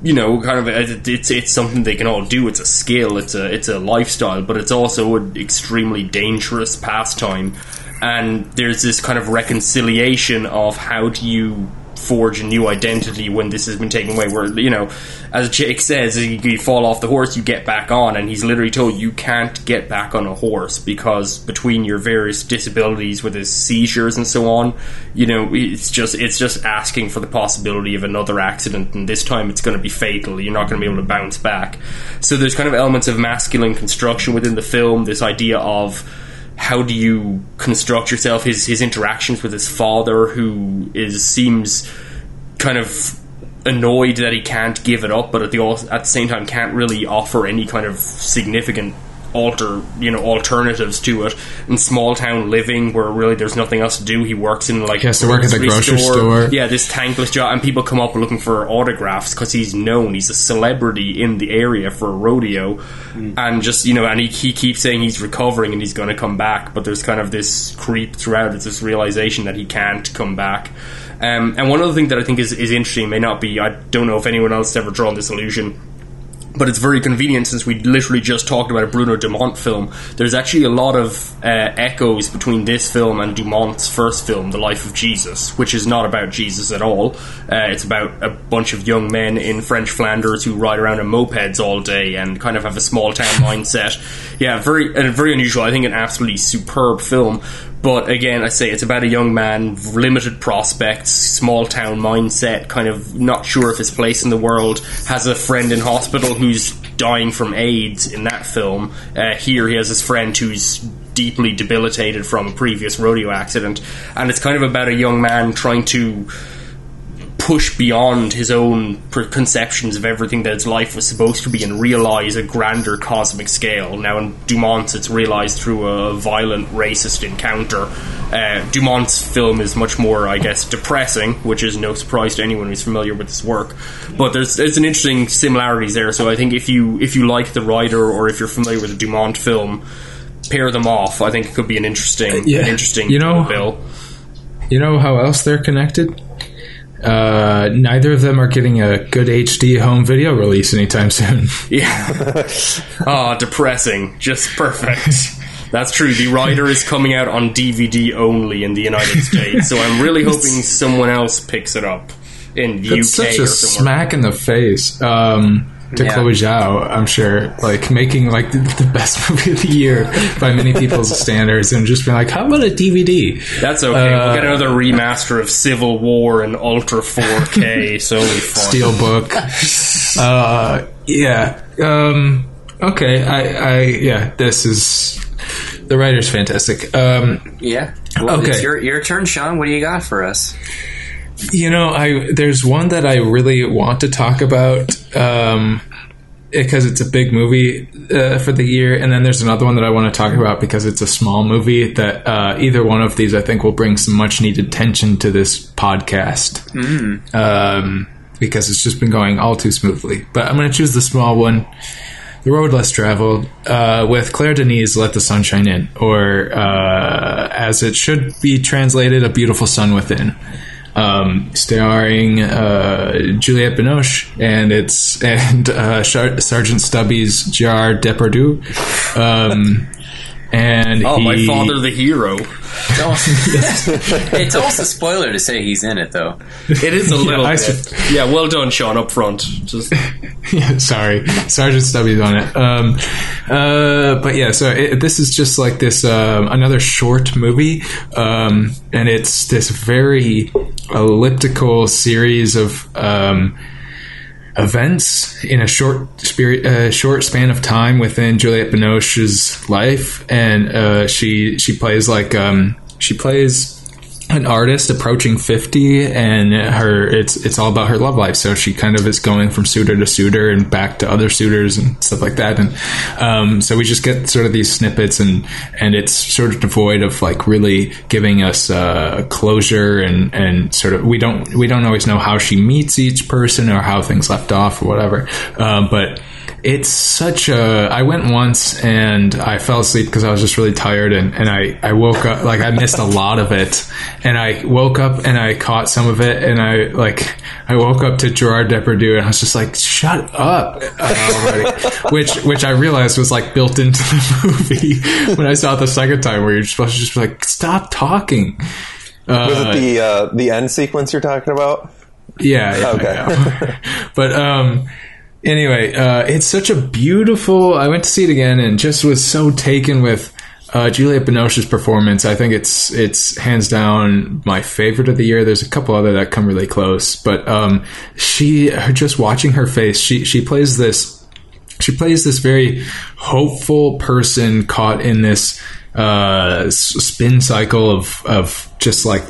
you know, kind of it's it's something they can all do. It's a skill. It's a it's a lifestyle, but it's also an extremely dangerous pastime. And there's this kind of reconciliation of how do you forge a new identity when this has been taken away. Where you know, as Jake says, you, fall off the horse, you get back on, and he's literally told you can't get back on a horse because between your various disabilities with his seizures and so on, you know, it's just it's just asking for the possibility of another accident, and this time it's going to be fatal. You're not going to be able to bounce back. So there's kind of elements of masculine construction within the film. This idea of how do you construct yourself? His his interactions with his father, who is seems kind of annoyed that he can't give it up, but at the at the same time can't really offer any kind of significant alter you know alternatives to it. In small town living, where really there's nothing else to do, he works in like He has to work at the grocery store. Yeah, this tankless job, and people come up looking for autographs because he's known. He's a celebrity in the area for a rodeo, and just you know, and he, he keeps saying he's recovering and he's going to come back, but there's kind of this creep throughout. It's this realization that he can't come back. Um, and one other thing that I think is, is interesting may not be I don't know if anyone else has ever drawn this illusion but it's very convenient since we literally just talked about a Bruno Dumont film. There's actually a lot of uh, echoes between this film and Dumont's first film, The Life of Jesus, which is not about Jesus at all. Uh, it's about a bunch of young men in French Flanders who ride around on mopeds all day and kind of have a small town mindset. Yeah, very uh, very unusual. I think an absolutely superb film. But again, I say it's about a young man, limited prospects, small town mindset, kind of not sure of his place in the world, has a friend in hospital who's dying from AIDS in that film. Uh, here he has his friend who's deeply debilitated from a previous rodeo accident. And it's kind of about a young man trying to push beyond his own preconceptions of everything that his life was supposed to be and realize a grander cosmic scale. Now, in Dumont's, it's realized through a violent racist encounter. Uh, Dumont's film is much more, I guess, depressing, which is no surprise to anyone who's familiar with his work. But there's there's an interesting similarities there. So I think if you if you like the Rider or if you're familiar with a Dumont film, pair them off. I think it could be an interesting, Yeah. an interesting You know- bill. You know how else they're connected? Uh, neither of them are getting a good HD home video release anytime soon. Yeah. Ah, depressing. Just perfect. That's true. The Rider is coming out on DVD only in the United States, so I'm really hoping someone else picks it up in the It's UK such a smack in the face. Um, to Yeah. Chloe Zhao. I'm sure, like making like the, the best movie of the year by many people's standards, and just being like, how about a DVD? That's okay. Uh, we'll get another remaster of Civil War in Ultra 4K. so it'll be. Steelbook. uh, yeah. Um, okay. I, I. Yeah. This is the Rider's fantastic. Um, Yeah. Well, Okay. it's your your turn, Sean. What do you got for us? You know, I there's one that I really want to talk about um, because it's a big movie uh, for the year, and then there's another one that I want to talk about because it's a small movie. That uh, either one of these I think will bring some much needed tension to this podcast um, because it's just been going all too smoothly. But I'm going to choose the small one. The Road Less Traveled, uh, with Claire Denis' Let the Sun Shine In, or uh, as it should be translated, A Beautiful Sun Within. Um, starring uh, Juliette Binoche and it's and uh, Sergeant Stubby's Gerard Depardieu. Um, and Oh, my father, the hero. It's almost, it's almost a spoiler to say he's in it, though. It is a little I bit. Yeah, well done, Sean, up front. Just yeah, sorry, Sergeant Stubby's on it. Um, uh, but yeah, so it, this is just like this um, another short movie, um, and it's this very elliptical series of um, events in a short spirit, uh, short span of time within Juliette Binoche's life, and uh, she she plays like um, she plays an artist approaching 50 and her it's it's all about her love life. So she kind of is going from suitor to suitor and back to other suitors and stuff like that. And um, so we just get sort of these snippets and and it's sort of devoid of like really giving us uh, closure and and sort of we don't we don't always know how she meets each person or how things left off or whatever. Um, but it's such a i went once and i fell asleep because i was just really tired and, and I, I woke up like i missed a lot of it and i woke up and i caught some of it and i like i woke up to gerard depardieu and i was just like shut up already which which i realized was like built into the movie when i saw it the second time where you're supposed to just be like stop talking uh, Was it the uh, the end sequence you're talking about? yeah. yeah, Okay. but um, anyway, uh, it's such a beautiful. I went to see it again and just was so taken with uh, Juliette Binoche's performance. I think it's it's hands down my favorite of the year. There's a couple other that come really close, but um, she just watching her face. She she plays this she plays this very hopeful person caught in this uh, spin cycle of of just like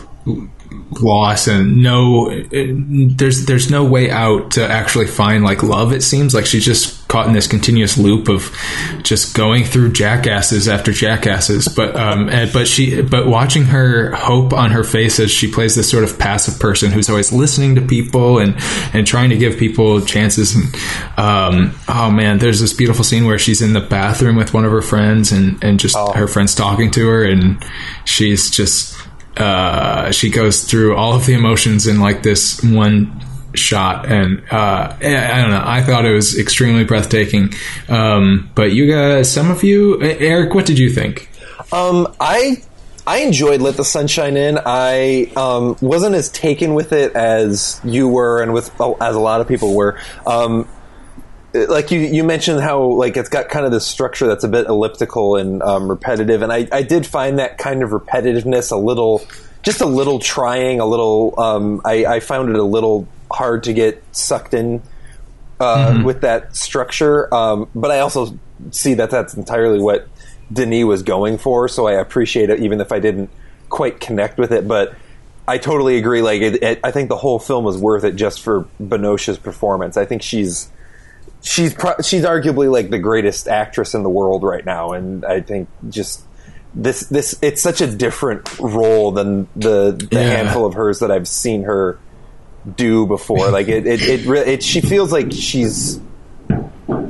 loss and no there's there's no way out to actually find like love it seems. Like she's just caught in this continuous loop of just going through jackasses after jackasses. But um and, but she but watching her hope on her face as she plays this sort of passive person who's always listening to people and and trying to give people chances and um oh man there's this beautiful scene where she's in the bathroom with one of her friends and and just her friends talking to her and she's just uh, she goes through all of the emotions in like this one shot and uh, I don't know I thought it was extremely breathtaking um, but you guys some of you Eric what did you think Um, I I enjoyed Let the Sunshine In. I um, wasn't as taken with it as you were, and with oh, as a lot of people were. Um, like you, you mentioned how like it's got kind of this structure that's a bit elliptical and um, repetitive, and I, I did find that kind of repetitiveness a little, just a little trying, a little. Um, I, I found it a little hard to get sucked in uh, with that structure. Um, but I also see that that's entirely what Denis was going for, so I appreciate it, even if I didn't quite connect with it. But I totally agree. Like, it, it, I think the whole film was worth it just for Binoche's performance. I think she's she's pro- she's arguably like the greatest actress in the world right now, and I think just. This this it's such a different role than the, the Yeah. handful of hers that I've seen her do before. Like it, it, it, re- it she feels like she's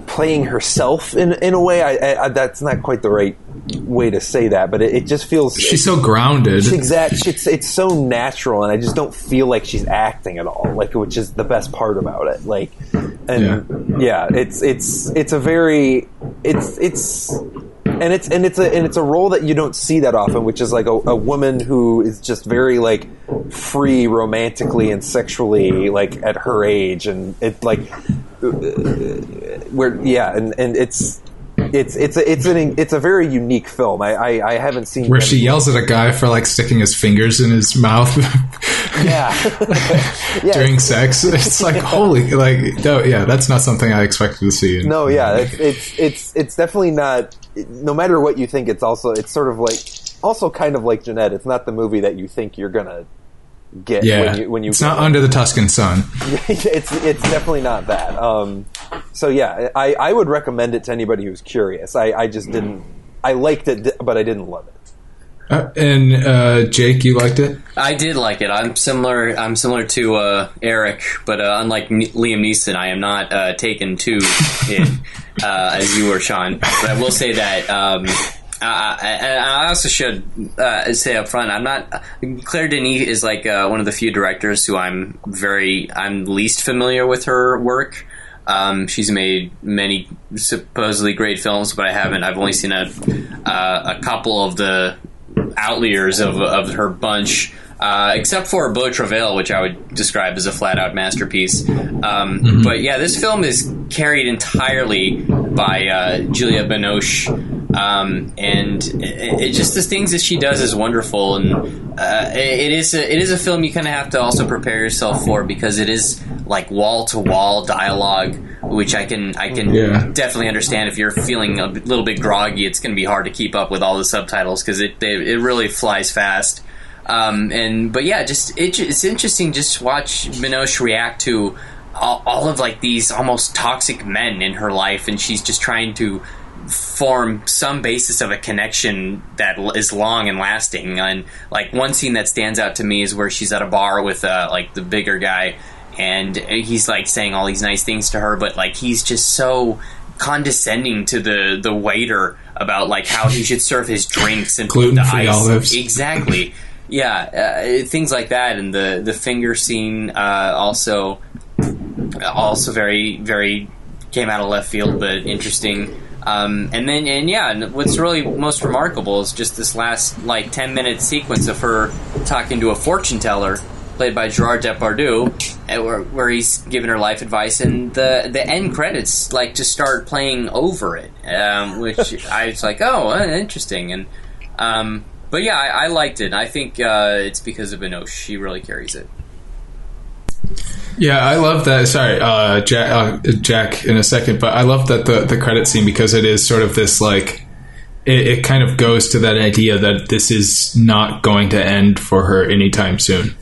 playing herself in in a way. I, I, that's not quite the right way to say that, but it, it just feels she's so grounded it's exact. It's it's so natural, and I just don't feel like she's acting at all. Like, which is the best part about it. Like, and yeah, it's it's it's a very it's it's and it's and it's a and it's a role that you don't see that often, which is like a, a woman who is just very like free romantically and sexually, like at her age, and it like where yeah, and and it's. It's it's a, it's an it's a very unique film. I I, I haven't seen Where she yells at a guy for like sticking his fingers in his mouth yeah yeah during sex. It's like holy, like no, yeah, that's not something I expected to see. in- No, yeah, it's, it's it's it's definitely not. No matter what you think, it's also it's sort of like also kind of like Jeannette. It's not the movie that you think you're gonna get yeah. when you when you it's not under the Tuscan sun. it's it's definitely not that. Um, so yeah, I, I would recommend it to anybody who's curious. I, I just didn't. I liked it, but I didn't love it. Uh, and uh, Jake, you liked it? I did like it. I'm similar. I'm similar to uh, Eric, but uh, unlike N- Liam Neeson, I am not uh, taken to it uh, as you were, Sean. But I will say that. Um, uh, and I also should uh, say up front, I'm not. Claire Denis is like uh, one of the few directors who I'm very, I'm least familiar with her work. Um, she's made many supposedly great films, but I haven't. I've only seen a uh, a couple of the outliers of, of her bunch, uh, except for Beau Travail, which I would describe as a flat out masterpiece. Um, But yeah, this film is carried entirely by uh, Julia Binoche. Um, and it, it just the things that she does is wonderful, and uh, it, it is a, it is a film you kind of have to also prepare yourself for because it is like wall to wall dialogue, which I can I can Yeah. definitely understand if you're feeling a little bit groggy. It's going to be hard to keep up with all the subtitles because it they, it really flies fast. Um, and but yeah, just it, it's interesting just watch Binoche react to all, all of like these almost toxic men in her life, and she's just trying to form some basis of a connection that is long and lasting. And like one scene that stands out to me is where she's at a bar with uh, like the bigger guy, and he's like saying all these nice things to her, but like he's just so condescending to the the waiter about like how he should serve his drinks and put the ice olives. exactly. Yeah, uh, things like that, and the the finger scene uh, also also very very came out of left field, but interesting. Um, and then and yeah, what's really most remarkable is just this last like ten minute sequence of her talking to a fortune teller played by Gerard Depardieu, where, where he's giving her life advice, and the the end credits like just start playing over it, um, which I was like, oh, uh, interesting, and um, but yeah, I, I liked it. I think uh, it's because of Binoche; she really carries it. Yeah, I love that. Sorry, uh, Jack, uh, Jack, in a second, but I love that the the credit scene because it is sort of this like it, it kind of goes to that idea that this is not going to end for her anytime soon.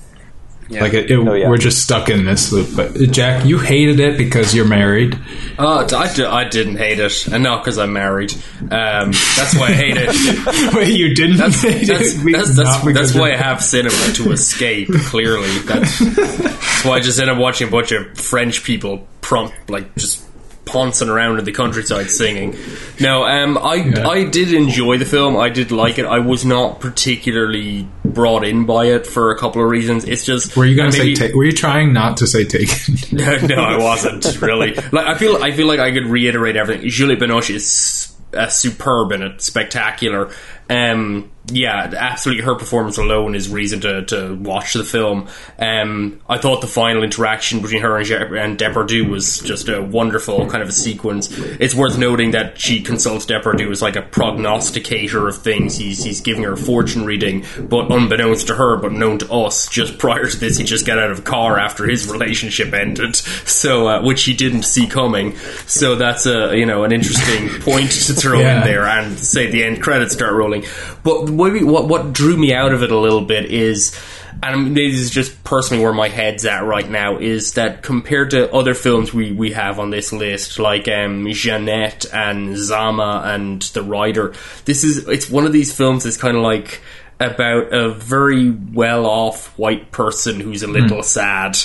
Yeah. Like it, it, Oh, yeah. we're just stuck in this loop. But uh, Jack, you hated it because you're married. Oh, I, I didn't hate it, and not because I'm married. Um, that's why I hate it. Wait, you didn't That's hate that's, it? that's, Not that's, that's why I have cinema to escape. Clearly, that's, that's why I just end up watching a bunch of French people prompt like just pouncing around in the countryside singing. No, um, I Yeah. I did enjoy the film. I did like it. I was not particularly brought in by it for a couple of reasons. It's just Were you going to say? Ta- were you trying not to say taken? no, no, I wasn't really. Like, I feel, I feel like I could reiterate everything. Julie Binoche is uh, superb in it, spectacular. Um, yeah, absolutely. Her performance alone is reason to, to watch the film. Um, I thought the final interaction between her and, Je- and Depardieu was just a wonderful kind of a sequence. It's worth noting that she consults Depardieu as like a prognosticator of things. He's he's giving her a fortune reading, but unbeknownst to her, but known to us, just prior to this, he just got out of a car after his relationship ended. So, uh, which he didn't see coming. So that's a you know an interesting point to throw Yeah. in there and say the end credits start rolling. But maybe what what drew me out of it a little bit is. And this is just personally where my head's at right now is that compared to other films we, we have on this list, like um, Jeannette and Zama and The Rider, this is it's one of these films that's kind of like about a very well off white person who's a little sad.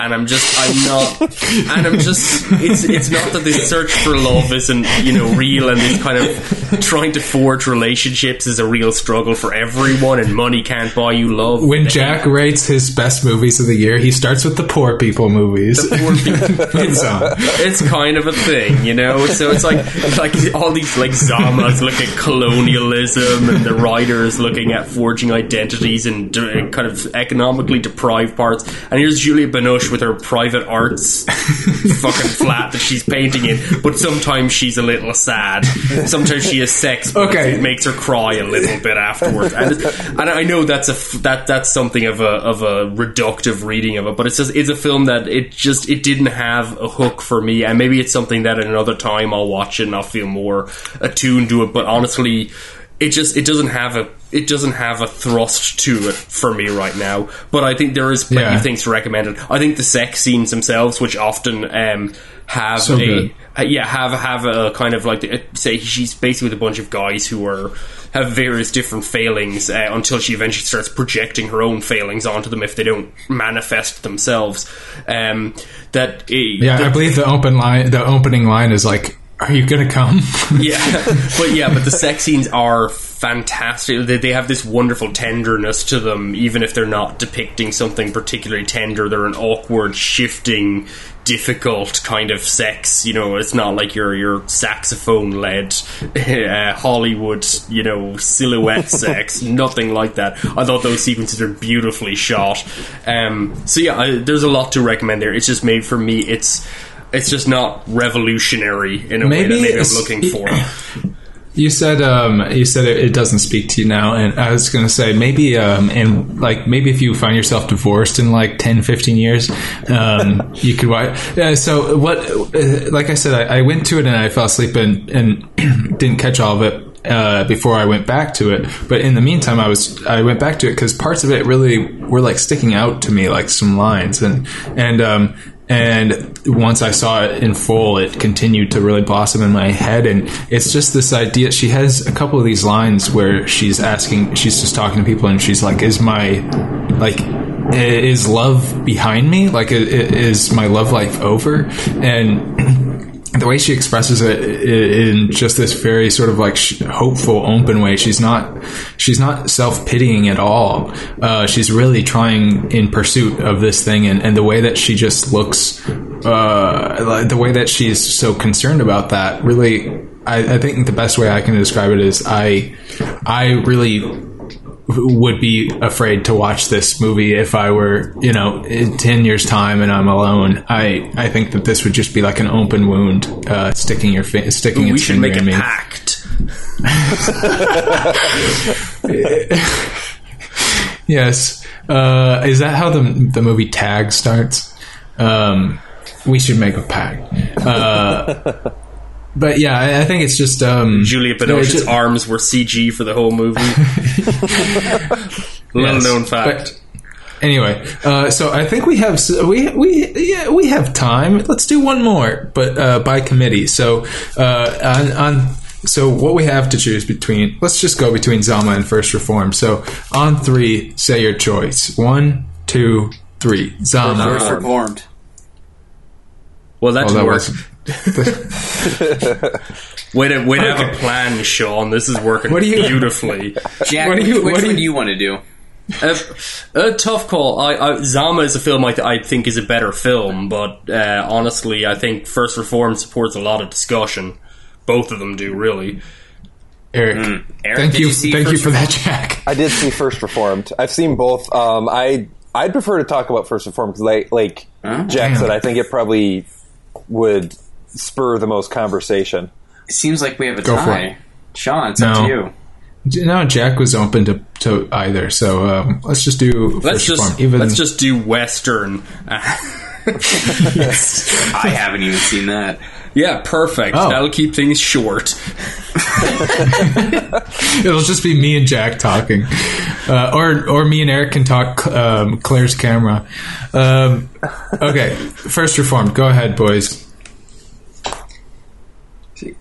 And I'm just, I'm not, and I'm just, it's, it's not that this search for love isn't, you know, real and this kind of trying to forge relationships is a real struggle for everyone and money can't buy you love. when Jack rates his best movies of the year, he starts with the poor people movies. Poor people. It's it's kind of a thing, you know. So it's like like all these like Zamas look at colonialism, and the Rider's looking at forging identities and uh, kind of economically deprived parts. And here's Julia Binoche rubbish with her private arts fucking flat that she's painting in. But sometimes she's a little sad. Sometimes she has sex. because Okay. it makes her cry a little bit afterwards. And, and I know that's a that that's something of a of a reductive reading of it, but it's just it's a film that it just it didn't have a hook for me, and maybe it's something that at another time I'll watch it and I'll feel more attuned to it. But honestly, it just it doesn't have a it doesn't have a thrust to it for me right now. But I think there is plenty Yeah. of things to recommend it. I think the sex scenes themselves, which often um, have So a uh, yeah have have a kind of like uh, say she's basically with a bunch of guys who are have various different failings uh, until she eventually starts projecting her own failings onto them if they don't manifest themselves. Um, that uh, Yeah, I believe the open line, the opening line is like, "Are you gonna come?" yeah, but yeah, but the sex scenes are fantastic. They, they have this wonderful tenderness to them, even if they're not depicting something particularly tender. They're an awkward, shifting, difficult kind of sex. You know, it's not like your your saxophone led uh, Hollywood, you know, silhouette sex. Nothing like that. I thought those sequences are beautifully shot. Um, so yeah, I, there's a lot to recommend there. It's just made for me. It's it's just not revolutionary in a way that Maybe maybe I'm looking for. You said um, you said it, it doesn't speak to you now, and I was going to say maybe um, and like maybe if you find yourself divorced in like 10, 15 years, um, you could watch. Uh, so what? Uh, like I said, I, I went to it and I fell asleep and and didn't catch all of it. Uh, before I went back to it, but in the meantime, I was I went back to it because parts of it really were like sticking out to me, like some lines, and and um, and once I saw it in full, it continued to really blossom in my head. And it's just this idea. She has a couple of these lines where she's asking, she's just talking to people, and she's like, "Is my like." Is love behind me? Like, is my love life over? And the way she expresses it in just this very sort of like hopeful, open way. She's not, she's not self pitying at all. Uh, she's really trying in pursuit of this thing, and, and the way that she just looks, uh, the way that she's so concerned about that. Really, I, I think the best way I can describe it is I, I really would be afraid to watch this movie if I were, you know, in 10 years time and I'm alone. I, I think that this would just be like an open wound, uh, sticking your fi- sticking we its should finger make a in me. pact. Yes. Uh, is that how the, the movie Tag starts? Um, we should make a pact. Uh, but yeah, I, I think it's just, um, Julia it's Binoche's just- arms were CG for the whole movie. Little Yes, known fact. anyway, uh, so I think we have we we yeah we have time. Let's do one more, but uh, by committee. So uh, on, on so what we have to choose between. Let's just go between Zama and First Reform. So on three, say your choice. One, two, three. Zama. First reformed. well, that Oh, that work. was Way to, way to have a plan, Sean. This is working What do you- beautifully. Jack, What do you- which, what do one you- do you want to do? Uh, a tough call. I, I, Zama is a film I, th- I think is a better film, but uh, honestly, I think First Reform supports a lot of discussion. Both of them do, really. Eric. Eric, thank you, you see thank you First for that, Jack. I did see First Reformed. I've seen both. Um, I I'd prefer to talk about First Reformed because, like, like Jack Damn. said, I think it probably would spur the most conversation. It seems like we have a Go for tie. it. Sean, it's up to you. No, Jack was open to, to either. So um, let's just do Let's First just Reform. Even let's just do Western. I haven't even seen that. yeah, perfect. Oh. That'll keep things short. It'll just be me and Jack talking, uh, or or me and Eric can talk um, Claire's camera. Um, okay, first reformed. Go ahead, boys.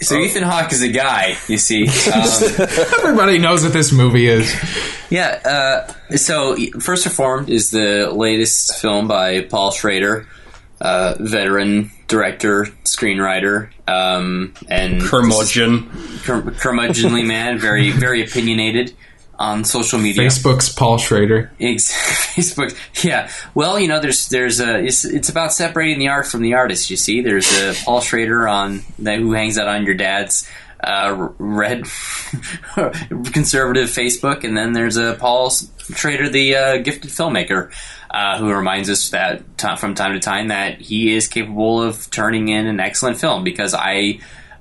So Ethan Hawke is a guy, you see. Um, Everybody knows what this movie is. yeah. Uh, so First Reformed is the latest film by Paul Schrader, uh, veteran director, screenwriter, um, and Curmudgeon. cur- curmudgeonly man, very very opinionated on social media. Facebook's Paul Schrader. Ex- Facebook, yeah. Well, you know, there's there's a it's, it's about separating the art from the artist. You see, there's a Paul Schrader on that who hangs out on your dad's uh, red conservative Facebook, and then there's a Paul Schrader, the uh, gifted filmmaker. uh, who reminds us that t- from time to time that he is capable of turning in an excellent film. Because I.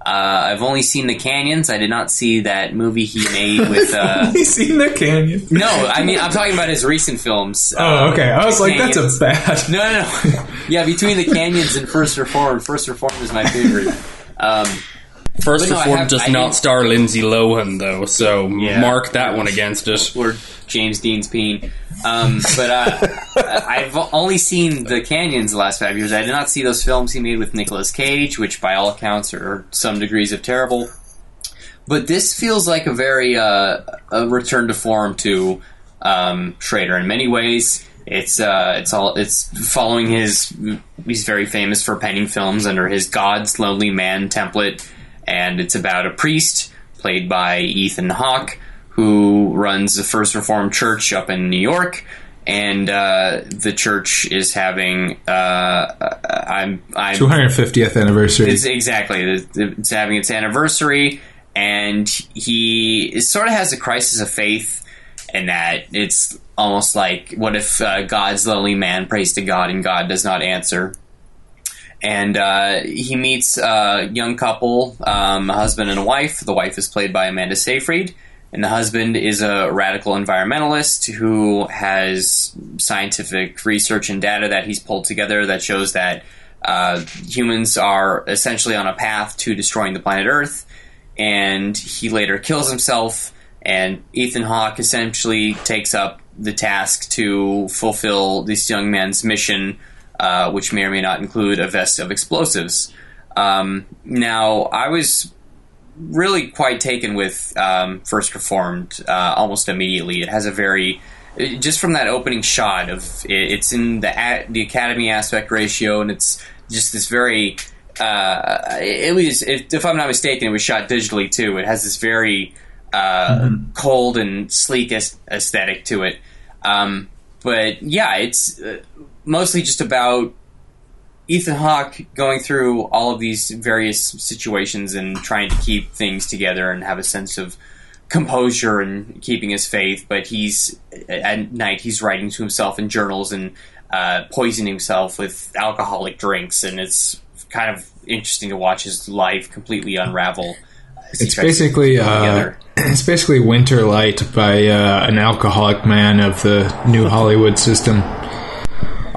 Uh, I've only seen the canyons. I did not see that movie he made with. Uh, you seen the canyon? no, I mean I'm talking about his recent films. Oh, Uh, okay. I was The like, that's a bad. No, no, no. yeah, between the canyons and First Reform, First Reform is my favorite. Um, First no, Reform have- does I not didn't- star Lindsay Lohan though, so Yeah. mark that one against it. or James Dean's peen. Um, but uh, I've only seen the canyons the last five years. I did not see those films he made with Nicolas Cage, which by all accounts are some degrees of terrible. But this feels like a very uh, a return to form to um, Schrader in many ways. It's uh, it's all it's following his. He's very famous for penning films under his God's Lonely Man template, and it's about a priest played by Ethan Hawke who runs the First Reformed Church up in New York. And uh, the church is having uh, I'm I'm 250th anniversary. it's exactly. It's- It's having its anniversary, and he sort of has a crisis of faith, in that it's almost like, what if uh, God's lonely man prays to God and God does not answer? And uh, he meets a young couple, um, a husband and a wife. The wife is played by Amanda Seyfried, and the husband is a radical environmentalist who has scientific research and data that he's pulled together that shows that uh, humans are essentially on a path to destroying the planet Earth. And he later kills himself, and Ethan Hawke essentially takes up the task to fulfill this young man's mission, uh, which may or may not include a vest of explosives. Um, now, I was really quite taken with um, First Reformed uh, almost immediately. It has a very just from that opening shot of it, it's in the the Academy aspect ratio, and it's just this very. Uh, it was, if, if I'm not mistaken, it was shot digitally too. It has this very uh, cold and sleek aesthetic to it. Um, but yeah, it's uh, mostly just about Ethan Hawke going through all of these various situations and trying to keep things together and have a sense of composure and keeping his faith. But he's at night he's writing to himself in journals and uh, poisoning himself with alcoholic drinks, and it's kind of interesting to watch his life completely unravel. It's basically uh, it's basically Winter Light by uh, an alcoholic man of the new Hollywood system.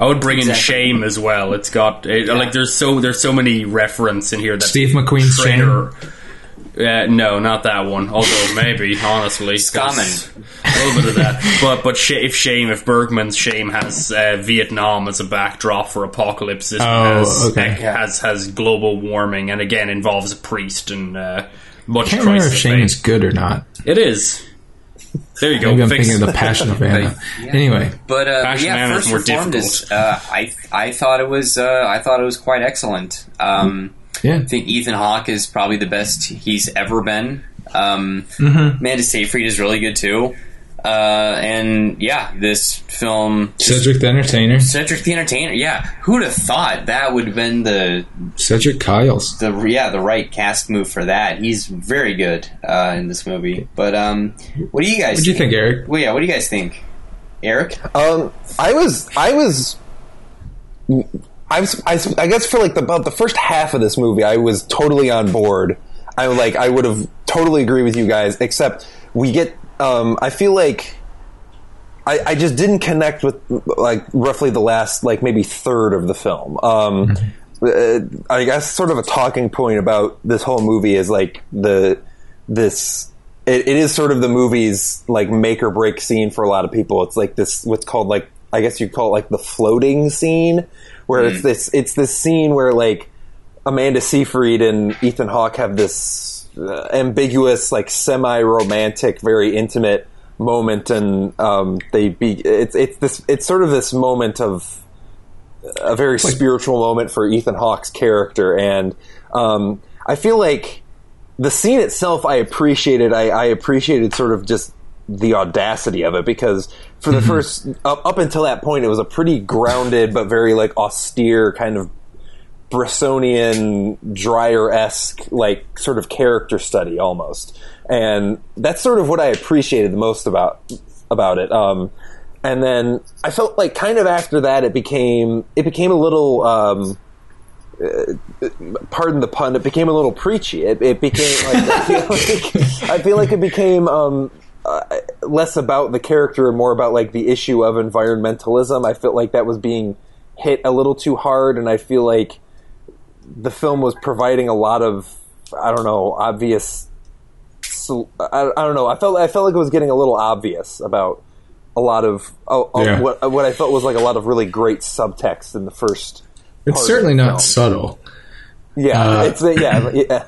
I would bring in Shame as well. It's got it, like there's so there's so many reference in here that Steve McQueen's shame. Uh, no, not that one. Although maybe, honestly, Scammon. a little bit of that. But but sh- if Shame, if Bergman's Shame has uh, Vietnam as a backdrop for apocalypse, this one Oh, has, okay. has has global warming, and again involves a priest and uh, much I can't remember if Shame is good or not. It is. There you go. Maybe I'm Fix- thinking of the Passion of Anna. Yeah. Anyway, But, uh, but Passion yeah, Anna is first more reformed difficult. is. Uh, I I thought it was. Uh, I thought it was quite excellent. Um, yeah, I think Ethan Hawke is probably the best he's ever been. Um, Mm-hmm. Amanda Seyfried is really good too. Uh, and yeah, this film. Cedric the Entertainer, Cedric the Entertainer. Yeah, who'd have thought that would have been the Cedric Kyles. the yeah the right cast move for that? He's very good uh, in this movie. But um, what do you guys? What do you think, Eric? Well, yeah, what do you guys think, Eric? Um, I was, I was, I was, I, I guess for like the, about the first half of this movie, I was totally on board. I like, I would have totally agree with you guys, except we get, um, I feel like I, I just didn't connect with like roughly the last like maybe third of the film. Um, uh, I guess sort of a talking point about this whole movie is like the this. It, it is sort of the movie's like make or break scene for a lot of people. It's like this what's called like I guess you call it like the floating scene, where it's this it's this scene where like Amanda Seyfried and Ethan Hawke have this ambiguous, like semi-romantic, very intimate moment, and um, they be it's it's this it's sort of this moment of a very spiritual moment for Ethan Hawke's character, and um, I feel like the scene itself, I appreciated. I, I appreciated sort of just the audacity of it because for the first up, up until that point, it was a pretty grounded but very like austere kind of Bressonian Dreyer esque like sort of character study almost, and that's sort of what I appreciated the most about about it. Um, and then I felt like kind of after that it became it became a little. Um, uh, pardon the pun. It became a little preachy. It, it became like I feel like I feel like it became um, uh, less about the character and more about like the issue of environmentalism. I felt like that was being hit a little too hard, and I feel like the film was providing a lot of I don't know obvious. So, I, I don't know. I felt I felt like it was getting a little obvious about a lot of oh, oh, Yeah. what what I felt was like a lot of really great subtext in the first. It's certainly not subtle. Yeah, Uh, it's yeah, yeah.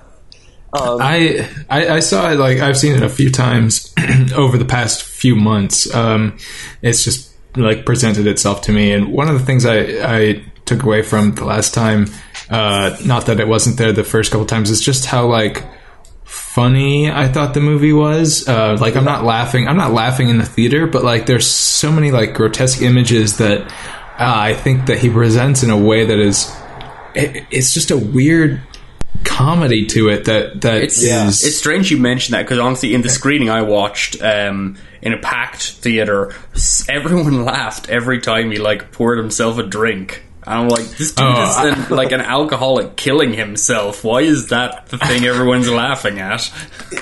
I, I I saw it like I've seen it a few times over the past few months. Um, it's just like presented itself to me, and one of the things I I took away from the last time, uh, not that it wasn't there the first couple times, It's just how like funny I thought the movie was. Uh, like I'm not laughing. I'm not laughing in the theater, but like there's so many like grotesque images that uh, I think that he presents in a way that is. It, it's just a weird comedy to it that that It's is- it's strange you mentioned that because honestly, in the screening I watched um, in a packed theater, everyone laughed every time he like poured himself a drink. And I'm like, this dude Oh, is an, like an alcoholic killing himself. Why is that the thing everyone's laughing at?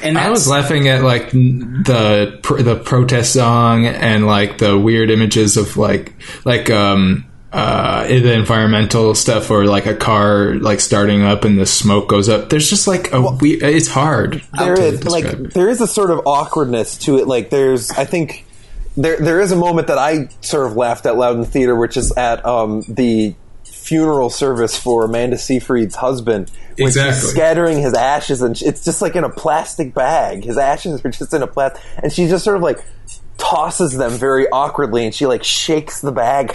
And I was laughing at like the pr- the protest song and like the weird images of like like um uh the environmental stuff or like a car like starting up and the smoke goes up. There's just like a we it's hard. there to is like describe. there is a sort of awkwardness to it. Like there's, I think there there is a moment that I sort of laughed out loud in the theater, which is at um, the funeral service for Amanda Seyfried's husband. When Exactly. she's scattering his ashes, and it's just like in a plastic bag. His ashes are just in a plastic, and she just sort of like tosses them very awkwardly, and she like shakes the bag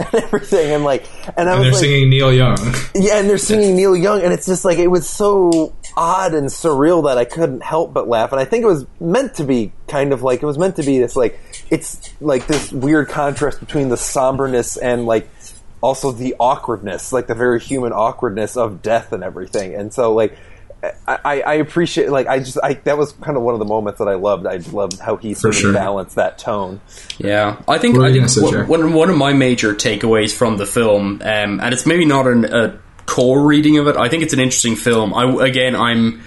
and everything, and like, and I And was they're like, singing Neil Young. yeah, and they're singing Neil Young, and it's just like it was so odd and surreal that I couldn't help but laugh. And I think it was meant to be kind of like it was meant to be this like it's like this weird contrast between the somberness and like also the awkwardness, like the very human awkwardness of death and everything. And so like. I, I- I appreciate like I just I that was kind of one of the moments that I loved. I loved how he sort of balanced that tone. Yeah, I think, I you think one, one, one of my major takeaways from the film, um, and it's maybe not an, a core reading of it. I think it's an interesting film. I again, I'm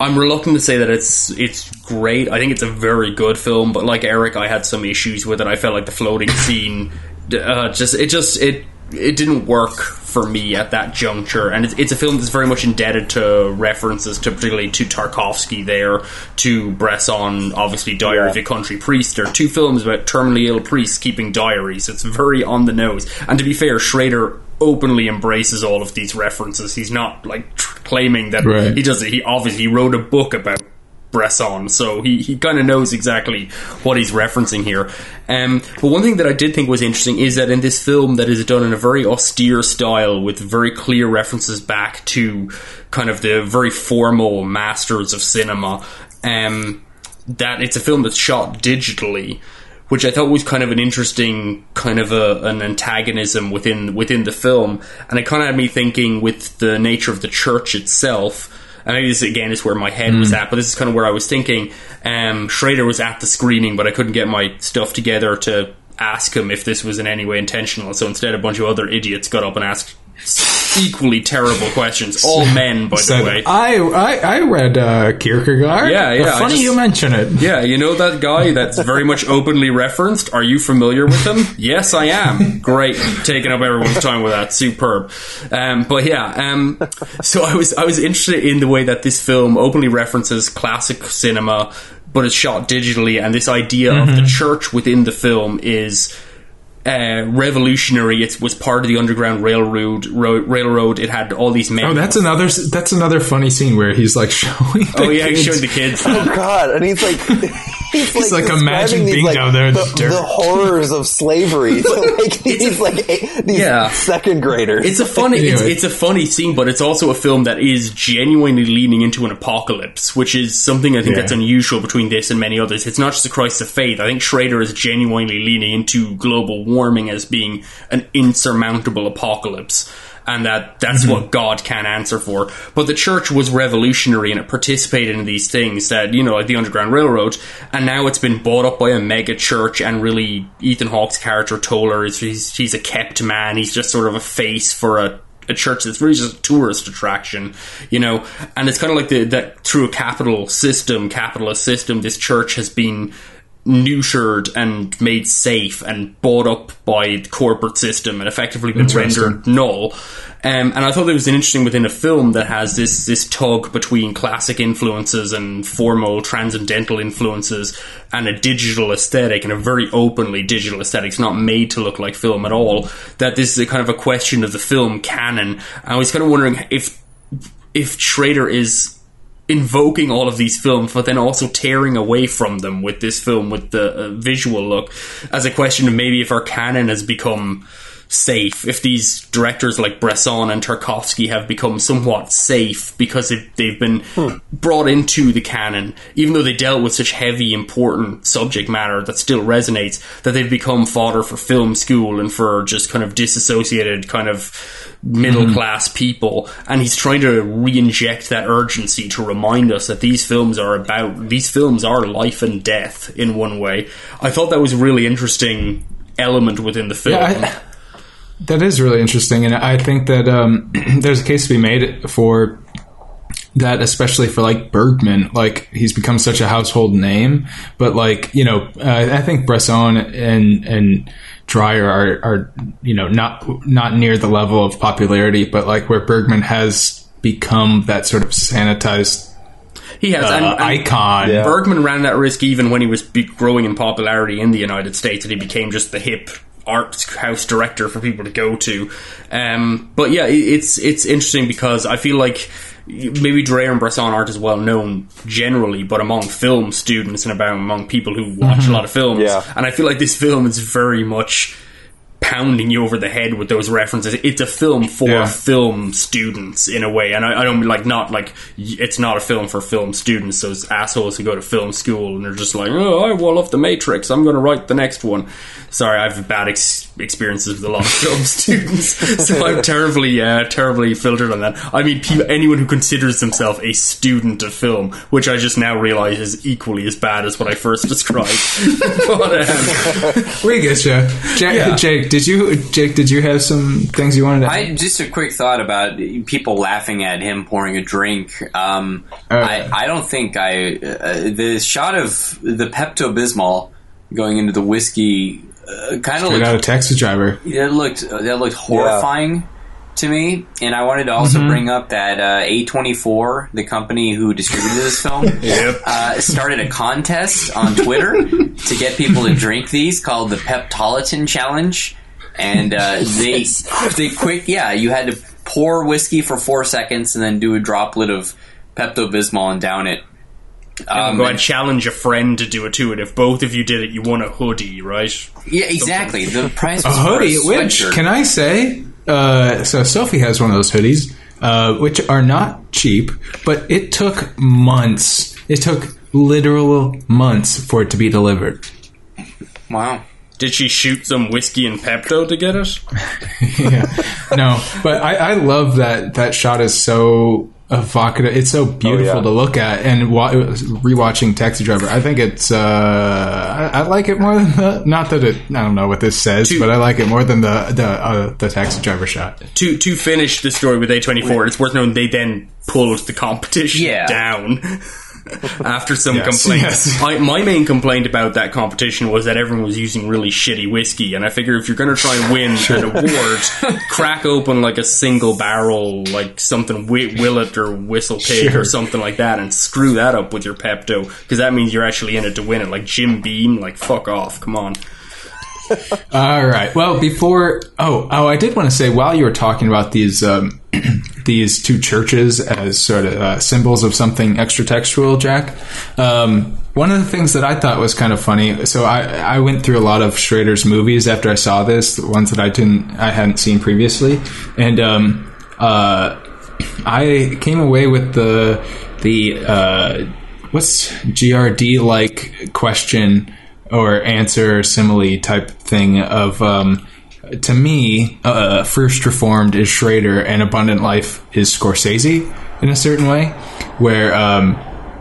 I'm reluctant to say that it's it's great. I think it's a very good film, but like Eric, I had some issues with it. I felt like the floating scene uh, just it just it it didn't work for me at that juncture. And it's, it's a film that's very much indebted to references to particularly to Tarkovsky there, to Bresson, obviously Diary of a Country Priest. There are two films about terminally ill priests keeping diaries. It's very on the nose. And to be fair, Schrader openly embraces all of these references. He's not like tr- claiming that Right. he does it. He obviously he wrote a book about Bresson, so he, he kind of knows exactly what he's referencing here. Um, but one thing that I did think was interesting is that in this film that is done in a very austere style with very clear references back to kind of the very formal masters of cinema, um, that it's a film that's shot digitally which I thought was kind of an interesting kind of a, an antagonism within within the film, and it kind of had me thinking with the nature of the church itself. And maybe this again is where my head was at, but this is kind of where I was thinking. Um, Schrader was at the screening, but I couldn't get my stuff together to ask him if this was in any way intentional. So instead, a bunch of other idiots got up and asked equally terrible questions. All men, by the way. I, I I read uh, Kierkegaard. Yeah, yeah, Funny just- you mention it. Yeah, you know that guy that's very much openly referenced? Are you familiar with him? Yes, I am. Great. Taking up everyone's time with that. Superb. Um, but yeah, um, so I was, I was interested in the way that this film openly references classic cinema, but is shot digitally, and this idea of the church within the film is uh, revolutionary. It was part of the Underground Railroad. Ro- railroad. It had all these men. Oh, that's another that's another funny scene where he's like showing. The Oh yeah, he's kids. showing the kids. Oh God! And he's like, he's like, like, imagine these, being like, down there in the, the dirt. the horrors of slavery. So, like these like a- these Yeah. second graders. It's a funny, it's, it's a funny scene, but it's also a film that is genuinely leaning into an apocalypse, which is something I think Yeah. that's unusual between this and many others. It's not just a crisis of faith. I think Schrader is genuinely leaning into global warming as being an insurmountable apocalypse. and that that's mm-hmm. what God can answer for. But the church was revolutionary and it participated in these things that you know, like the Underground Railroad, and now it's been bought up by a mega church. And really, Ethan Hawke's character Toller is he's, he's a kept man. He's just sort of a face for a a church that's really just a tourist attraction, you know, and it's kind of like the that through a capital system, capitalist system, this church has been neutered and made safe and bought up by the corporate system and effectively been rendered null. Um, and I thought it was an interesting within a film that has this this tug between classic influences and formal transcendental influences and a digital aesthetic and a very openly digital aesthetic. It's not made to look like film at all. That this is a kind of a question of the film canon. I was kind of wondering if if Schrader is invoking all of these films, but then also tearing away from them with this film with the uh, visual look, as a question of maybe if our canon has become safe, if these directors like Bresson and Tarkovsky have become somewhat safe because they've, they've been hmm. brought into the canon, even though they dealt with such heavy, important subject matter that still resonates, that they've become fodder for film school and for just kind of disassociated kind of middle hmm. class people. And he's trying to re-inject that urgency to remind us that these films are about these films are life and death in one way. I thought that was a really interesting element within the film. Yeah, that is really interesting, and I think that um, there's a case to be made for that, especially for like Bergman. Like he's become such a household name, but like you know, uh, I think Bresson and and Dreyer are are you know not not near the level of popularity, but like where Bergman has become that sort of sanitized he has uh, and, and icon. Yeah. bergman ran that risk even when he was be- growing in popularity in the united states and he became just the hip art house director for people to go to um, but yeah it's it's interesting because i feel like maybe Dreyer and Bresson aren't as well known generally, but among film students and about among people who watch a lot of films. Yeah. And I feel like this film is very much pounding you over the head with those references. It's a film for Yeah. film students in a way, and I, I don't like not like it's not a film for film students. Those assholes who go to film school and they're just like, oh, I well off the Matrix. I'm going to write the next one. Sorry, I've bad ex- experiences with a lot of film students, so I'm terribly, uh, terribly filtered on that. I mean, pe- anyone who considers themselves a student of film, which I just now realize is equally as bad as what I first described. but, um, We get you, Jake. Yeah. Jake, did you Jake? Did you have some things you wanted to? I just a quick thought about people laughing at him pouring a drink. Um, Oh. I I don't think I uh, the shot of the Pepto Bismol going into the whiskey uh, kind of Straight out looked of Taxi Driver. that looked that looked horrifying to me. And I wanted to also Mm-hmm. bring up that uh, A twenty four, the company who distributed this film, Yep. uh, started a contest on Twitter to get people to drink these called the Peptolitan Challenge. And uh, they they quick yeah, you had to pour whiskey for four seconds and then do a droplet of Pepto Bismol and down it. Um, go and challenge a friend to do it too, and if both of you did it, you won a hoodie, right? yeah, exactly. The price A hoodie, for a which can I say? Uh, so Sophie has one of those hoodies, uh, which are not cheap, but it took months. It took literal months for it to be delivered. wow. Did she shoot some whiskey and Pepto to get it? yeah. No, but I, I love that that shot is so evocative. It's so beautiful yeah. to look at. And wa- rewatching Taxi Driver, I think it's. Uh, I, I like it more than the. Not that it. I don't know what this says, Two- but I like it more than the the uh, the Taxi Driver shot. To to finish the story with A24, it's worth knowing they then pulled the competition Yeah. down. After some Yes, complaints, yes. I, my main complaint about that competition was that everyone was using really shitty whiskey, and I figure if you're going to try and win an award, crack open like a single barrel, like something Wi- Willett or Whistle Pig Sure. or something like that, and screw that up with your Pepto, because that means you're actually in it to win it. Like Jim Beam, like fuck off, come on. All right. Well, before oh oh, I did want to say while you were talking about these um, these two churches as sort of uh, symbols of something extra textual, Jack. Um, one of the things that I thought was kind of funny. So I I went through a lot of Schrader's movies after I saw this, the ones that I didn't I hadn't seen previously, and um, uh, I came away with the the uh, what's GRE like question or answer simile type thing of um, to me, uh, First Reformed is Schrader, and Abundant Life is Scorsese in a certain way, where um,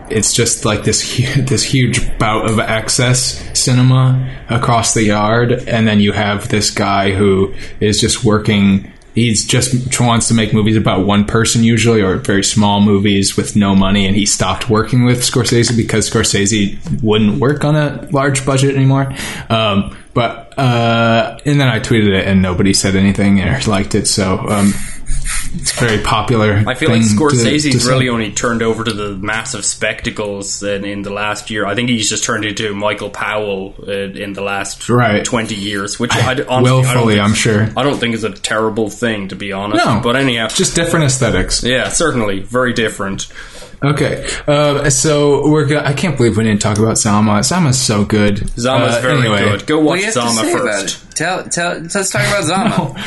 it's just like this this huge bout of excess cinema across the yard, and then you have this guy who is just working. He's just wants to make movies about one person usually, or very small movies with no money, and he stopped working with Scorsese because Scorsese wouldn't work on a large budget anymore. Um, but uh, and then I tweeted it, and nobody said anything or liked it, so um, it's very popular. I feel like thing to- Scorsese's to really only turned over to the massive spectacles in, in the last year. I think he's just turned into Michael Powell uh, in the last Right. twenty years, which I, d- honestly, I don't Willfully, think- I'm sure. I don't think is a terrible thing to be honest. No, but anyhow, just different aesthetics. yeah, certainly very different. Okay, uh, so we're. Go- I can't believe we didn't talk about Zama. Zama's so good. Zama's Uh, very anyway, good. Go watch do you have to Zama say about first. it? Tell, tell, let's talk about Zama.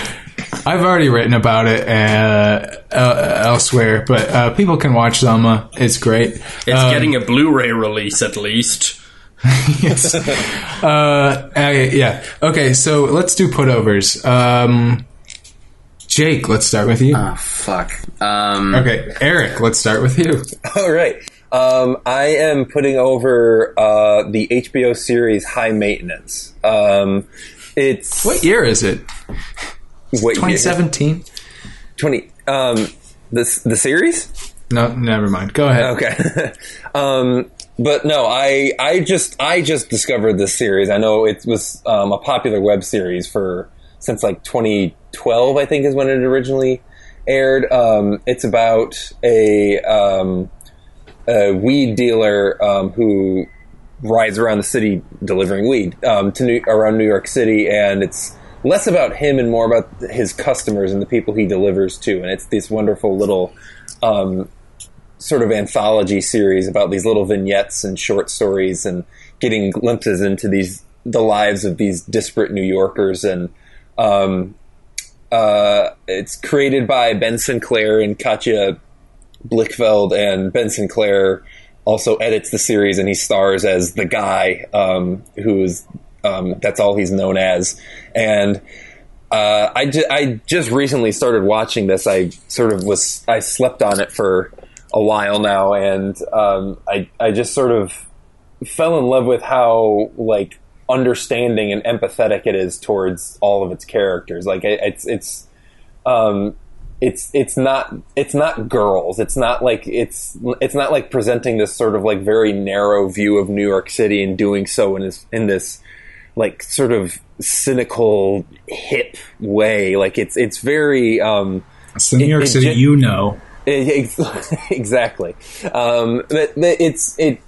I've already written about it uh, uh, elsewhere, but uh, people can watch Zama. It's great. It's Um, getting a Blu-ray release at least. yes. uh, I- yeah. Okay, so let's do putovers. Um, Jake, let's start with you. oh fuck. Um, okay, Eric, let's start with you. All right. Um, I am putting over uh, the HBO series High Maintenance. Um, it's What year is it? What year? 2017? Twenty. Um, the the series. No, never mind. Go ahead. Okay. um, but no, I I just I just discovered this series. I know it was um, a popular web series for since like 2012, I think is when it originally aired. Um, it's about a um, a weed dealer um, who rides around the city delivering weed um, to New, around New York City, and it's less about him and more about his customers and the people he delivers to. And it's this wonderful little um, sort of anthology series about these little vignettes and short stories and getting glimpses into these the lives of these disparate New Yorkers and um, uh, it's created by Ben Sinclair and Katja Blichfeld and Ben Sinclair also edits the series and he stars as the guy um, who is um, that's all he's known as. And uh, I, ju- I just recently started watching this. I sort of was I slept on it for a while now. And um, I, I just sort of fell in love with how like understanding and empathetic it is towards all of its characters. Like it, it's it's um, it's it's not it's not girls. It's not like it's it's not like presenting this sort of like very narrow view of New York City and doing so in this in this like sort of cynical hip way. Like it's it's very um, It's the New It- York it City gen- you know. Ex- exactly. Um, but, but it's it.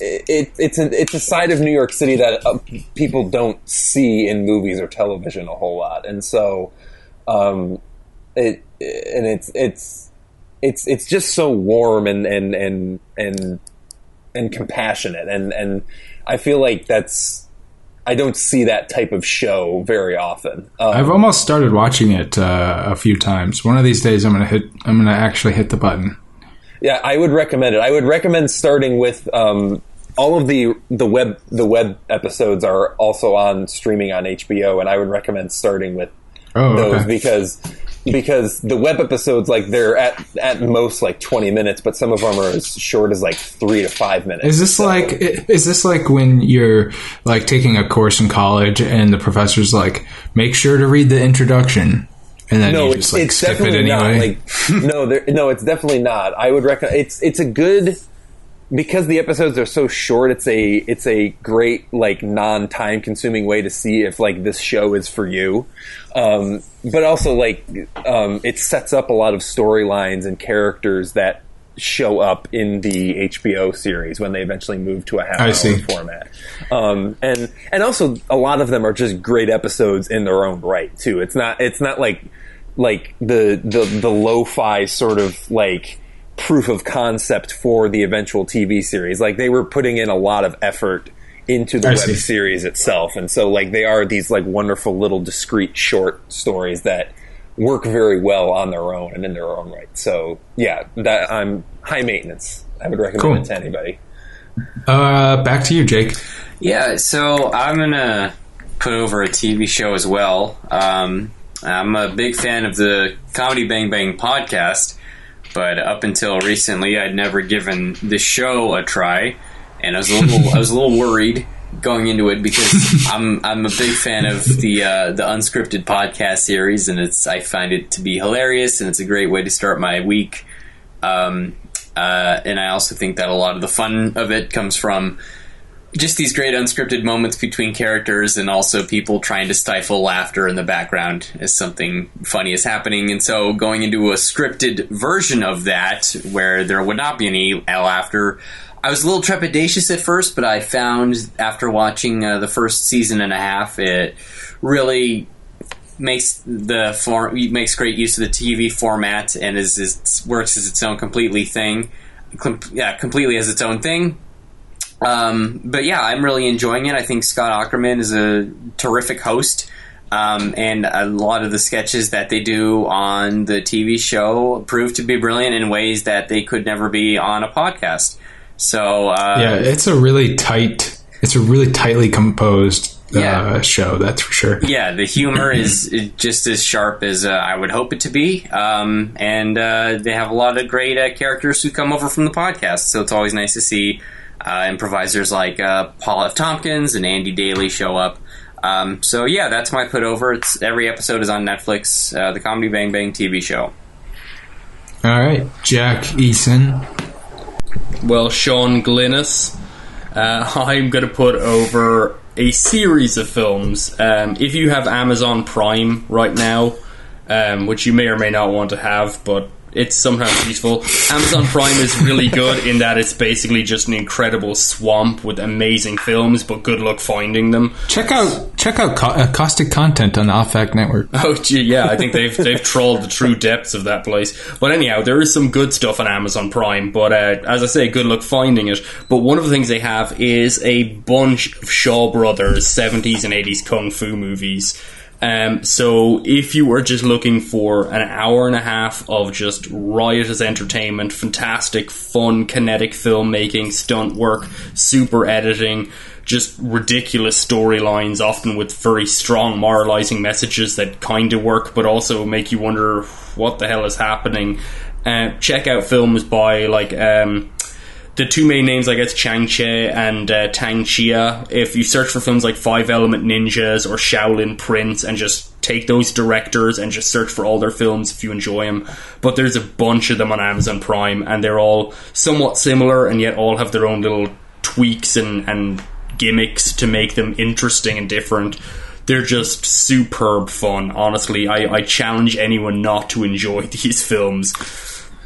It, it's a it's a side of New York City that uh, people don't see in movies or television a whole lot, and so um, it and it's it's it's it's just so warm and and and and and compassionate, and and I feel like that's I don't see that type of show very often. Um, I've almost started watching it uh, a few times. One of these days, I'm gonna hit. I'm gonna actually hit the button. Yeah, I would recommend it. I would recommend starting with um, all of the the web the web episodes are also on streaming on HBO, and I would recommend starting with Oh, those okay. because because the web episodes like they're at at most like twenty minutes, but some of them are as short as like three to five minutes. Is this So- like is this like when you're like taking a course in college and the professor's like, make sure to read the introduction, and then no, you it's, just like it's skip it anyway? not. Like, no, there, no, it's definitely not. I would recommend. It's it's a good because the episodes are so short. It's a it's a great like non time consuming way to see if like this show is for you. Um, but also like um, it sets up a lot of storylines and characters that show up in the HBO series when they eventually move to a half hour format. Um, and and also a lot of them are just great episodes in their own right too. It's not it's not like like the the the lo-fi sort of like proof of concept for the eventual TV series. Like they were putting in a lot of effort into the I web see. series itself, and so like they are these like wonderful little discrete short stories that work very well on their own and in their own right. So yeah, that I'm high maintenance. I would recommend Cool. it to anybody. Uh, back to you, Jake. Yeah, so I'm gonna put over a TV show as well. Um, I'm a big fan of the Comedy Bang Bang podcast, but up until recently, I'd never given the show a try, and I was a little I was a little worried going into it because I'm I'm a big fan of the uh, the unscripted podcast series, and it's I find it to be hilarious, and it's a great way to start my week. Um, uh, and I also think that a lot of the fun of it comes from just these great unscripted moments between characters and also people trying to stifle laughter in the background as something funny is happening. And so going into a scripted version of that where there would not be any laughter, I was a little trepidatious at first, but I found after watching uh, the first season and a half, it really makes the form makes great use of the TV format and is, is works as its own completely thing, com- yeah, completely as its own thing. Um, but yeah, I'm really enjoying it. I think Scott Aukerman is a terrific host. Um, and a lot of the sketches that they do on the TV show prove to be brilliant in ways that they could never be on a podcast. So uh, yeah, it's a really tight, it's a really tightly composed uh, Yeah. show. That's for sure. yeah, the humor is just as sharp as uh, I would hope it to be, um, and uh, they have a lot of great uh, characters who come over from the podcast. So it's always nice to see uh, improvisers like uh, Paul F. Tompkins and Andy Daly show up. Um, so yeah, that's my put over. It's every episode is on Netflix, uh, the Comedy Bang Bang TV show. All right, Jack Eason. Well, Sean Glynis, uh, I'm going to put over a series of films. Um, if you have Amazon Prime right now, um, which you may or may not want to have, but it's sometimes useful. Amazon Prime is really good in that it's basically just an incredible swamp with amazing films, but good luck finding them. Check out check out co- uh, caustic content on the Off Network. Oh, gee, yeah, I think they've they've trawled the true depths of that place. But anyhow, there is some good stuff on Amazon Prime. But uh, as I say, good luck finding it. But one of the things they have is a bunch of Shaw Brothers seventies and eighties kung fu movies. Um, so if you were just looking for an hour and a half of just riotous entertainment, fantastic, fun, kinetic filmmaking, stunt work, super editing, just ridiculous storylines, often with very strong moralizing messages that kind of work, but also make you wonder what the hell is happening. Uh, check out films by like um, the two main names, I guess, Chang Cheh and uh, Tang Chia. If you search for films like Five Element Ninjas or Shaolin Prince and just take those directors and just search for all their films if you enjoy them. But there's a bunch of them on Amazon Prime and they're all somewhat similar and yet all have their own little tweaks and, and gimmicks to make them interesting and different. They're just superb fun. Honestly, I, I challenge anyone not to enjoy these films.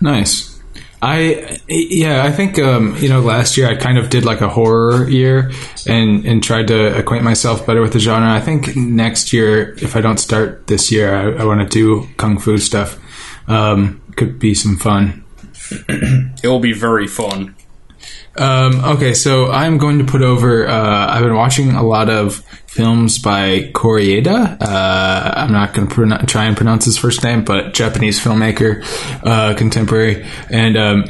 Nice. I yeah, I think um, you know last year I kind of did like a horror year and and tried to acquaint myself better with the genre. I think next year, if I don't start this year, I, I want to do kung fu stuff. Um, could be some fun. It will be very fun. Um, okay, so I'm going to put over. Uh, I've been watching a lot of films by Koreeda. Uh, I'm not going to try and pronounce his first name, but Japanese filmmaker, uh, contemporary, and um,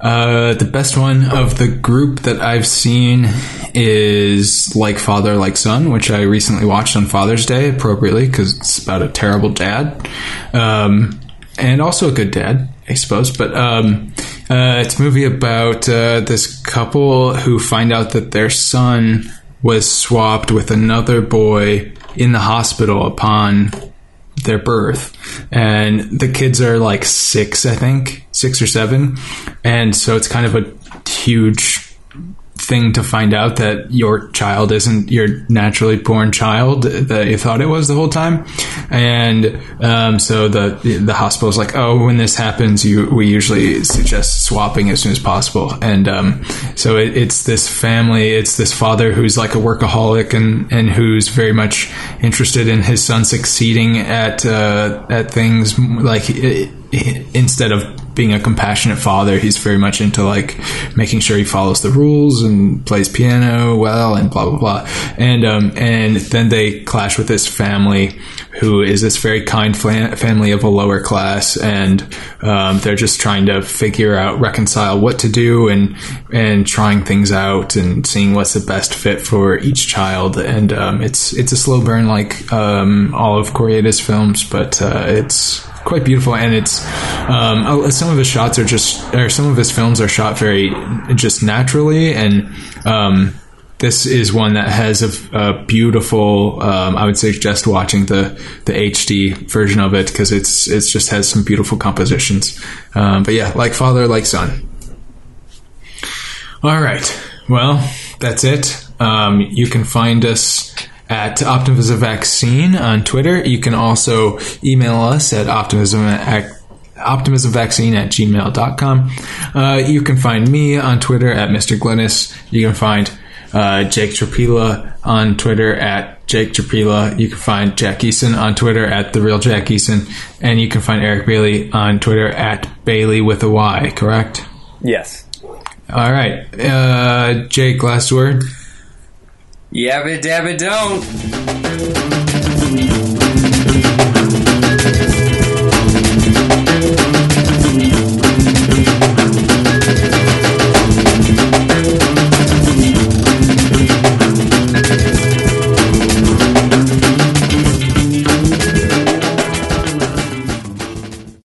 uh, the best one of the group that I've seen is Like Father, Like Son, which I recently watched on Father's Day, appropriately because it's about a terrible dad. Um, and also a good dad, I suppose. But um, uh, it's a movie about uh, this couple who find out that their son was swapped with another boy in the hospital upon their birth. And the kids are like six, I think, six or seven. And so it's kind of a huge thing to find out that your child isn't your naturally born child that you thought it was the whole time. And um, so the the hospital is like oh when this happens you we usually suggest swapping as soon as possible. And um, so it, it's this family it's this father who's like a workaholic and and who's very much interested in his son succeeding at uh, at things like i- i- instead of being a compassionate father. He's very much into like making sure he follows the rules and plays piano well and blah blah blah. And um, and then they clash with this family who is this very kind family of a lower class, and um, they're just trying to figure out reconcile what to do and and trying things out and seeing what's the best fit for each child. And um, it's it's a slow burn like um, all of Koreeda's films, but uh, it's quite beautiful and it's um, some of his shots are just or some of his films are shot very just naturally and um, this is one that has a, a beautiful um, i would suggest watching the the hd version of it because it's it's just has some beautiful compositions. Um, but yeah like father like son. All right. Well that's it. Um, you can find us at Optimism Vaccine on Twitter. You can also email us at optimism at optimismvaccine at gmail.com. Uh, you can find me on Twitter at Mr. Glennis. You can find uh, Jake Trapila on Twitter at Jake Trapila. You can find Jack Eason on Twitter at The Real Jack Eason. And you can find Eric Bailey on Twitter at Bailey with a Y, correct? Yes. All right. Uh, Jake, last word. Yabba dabba don't.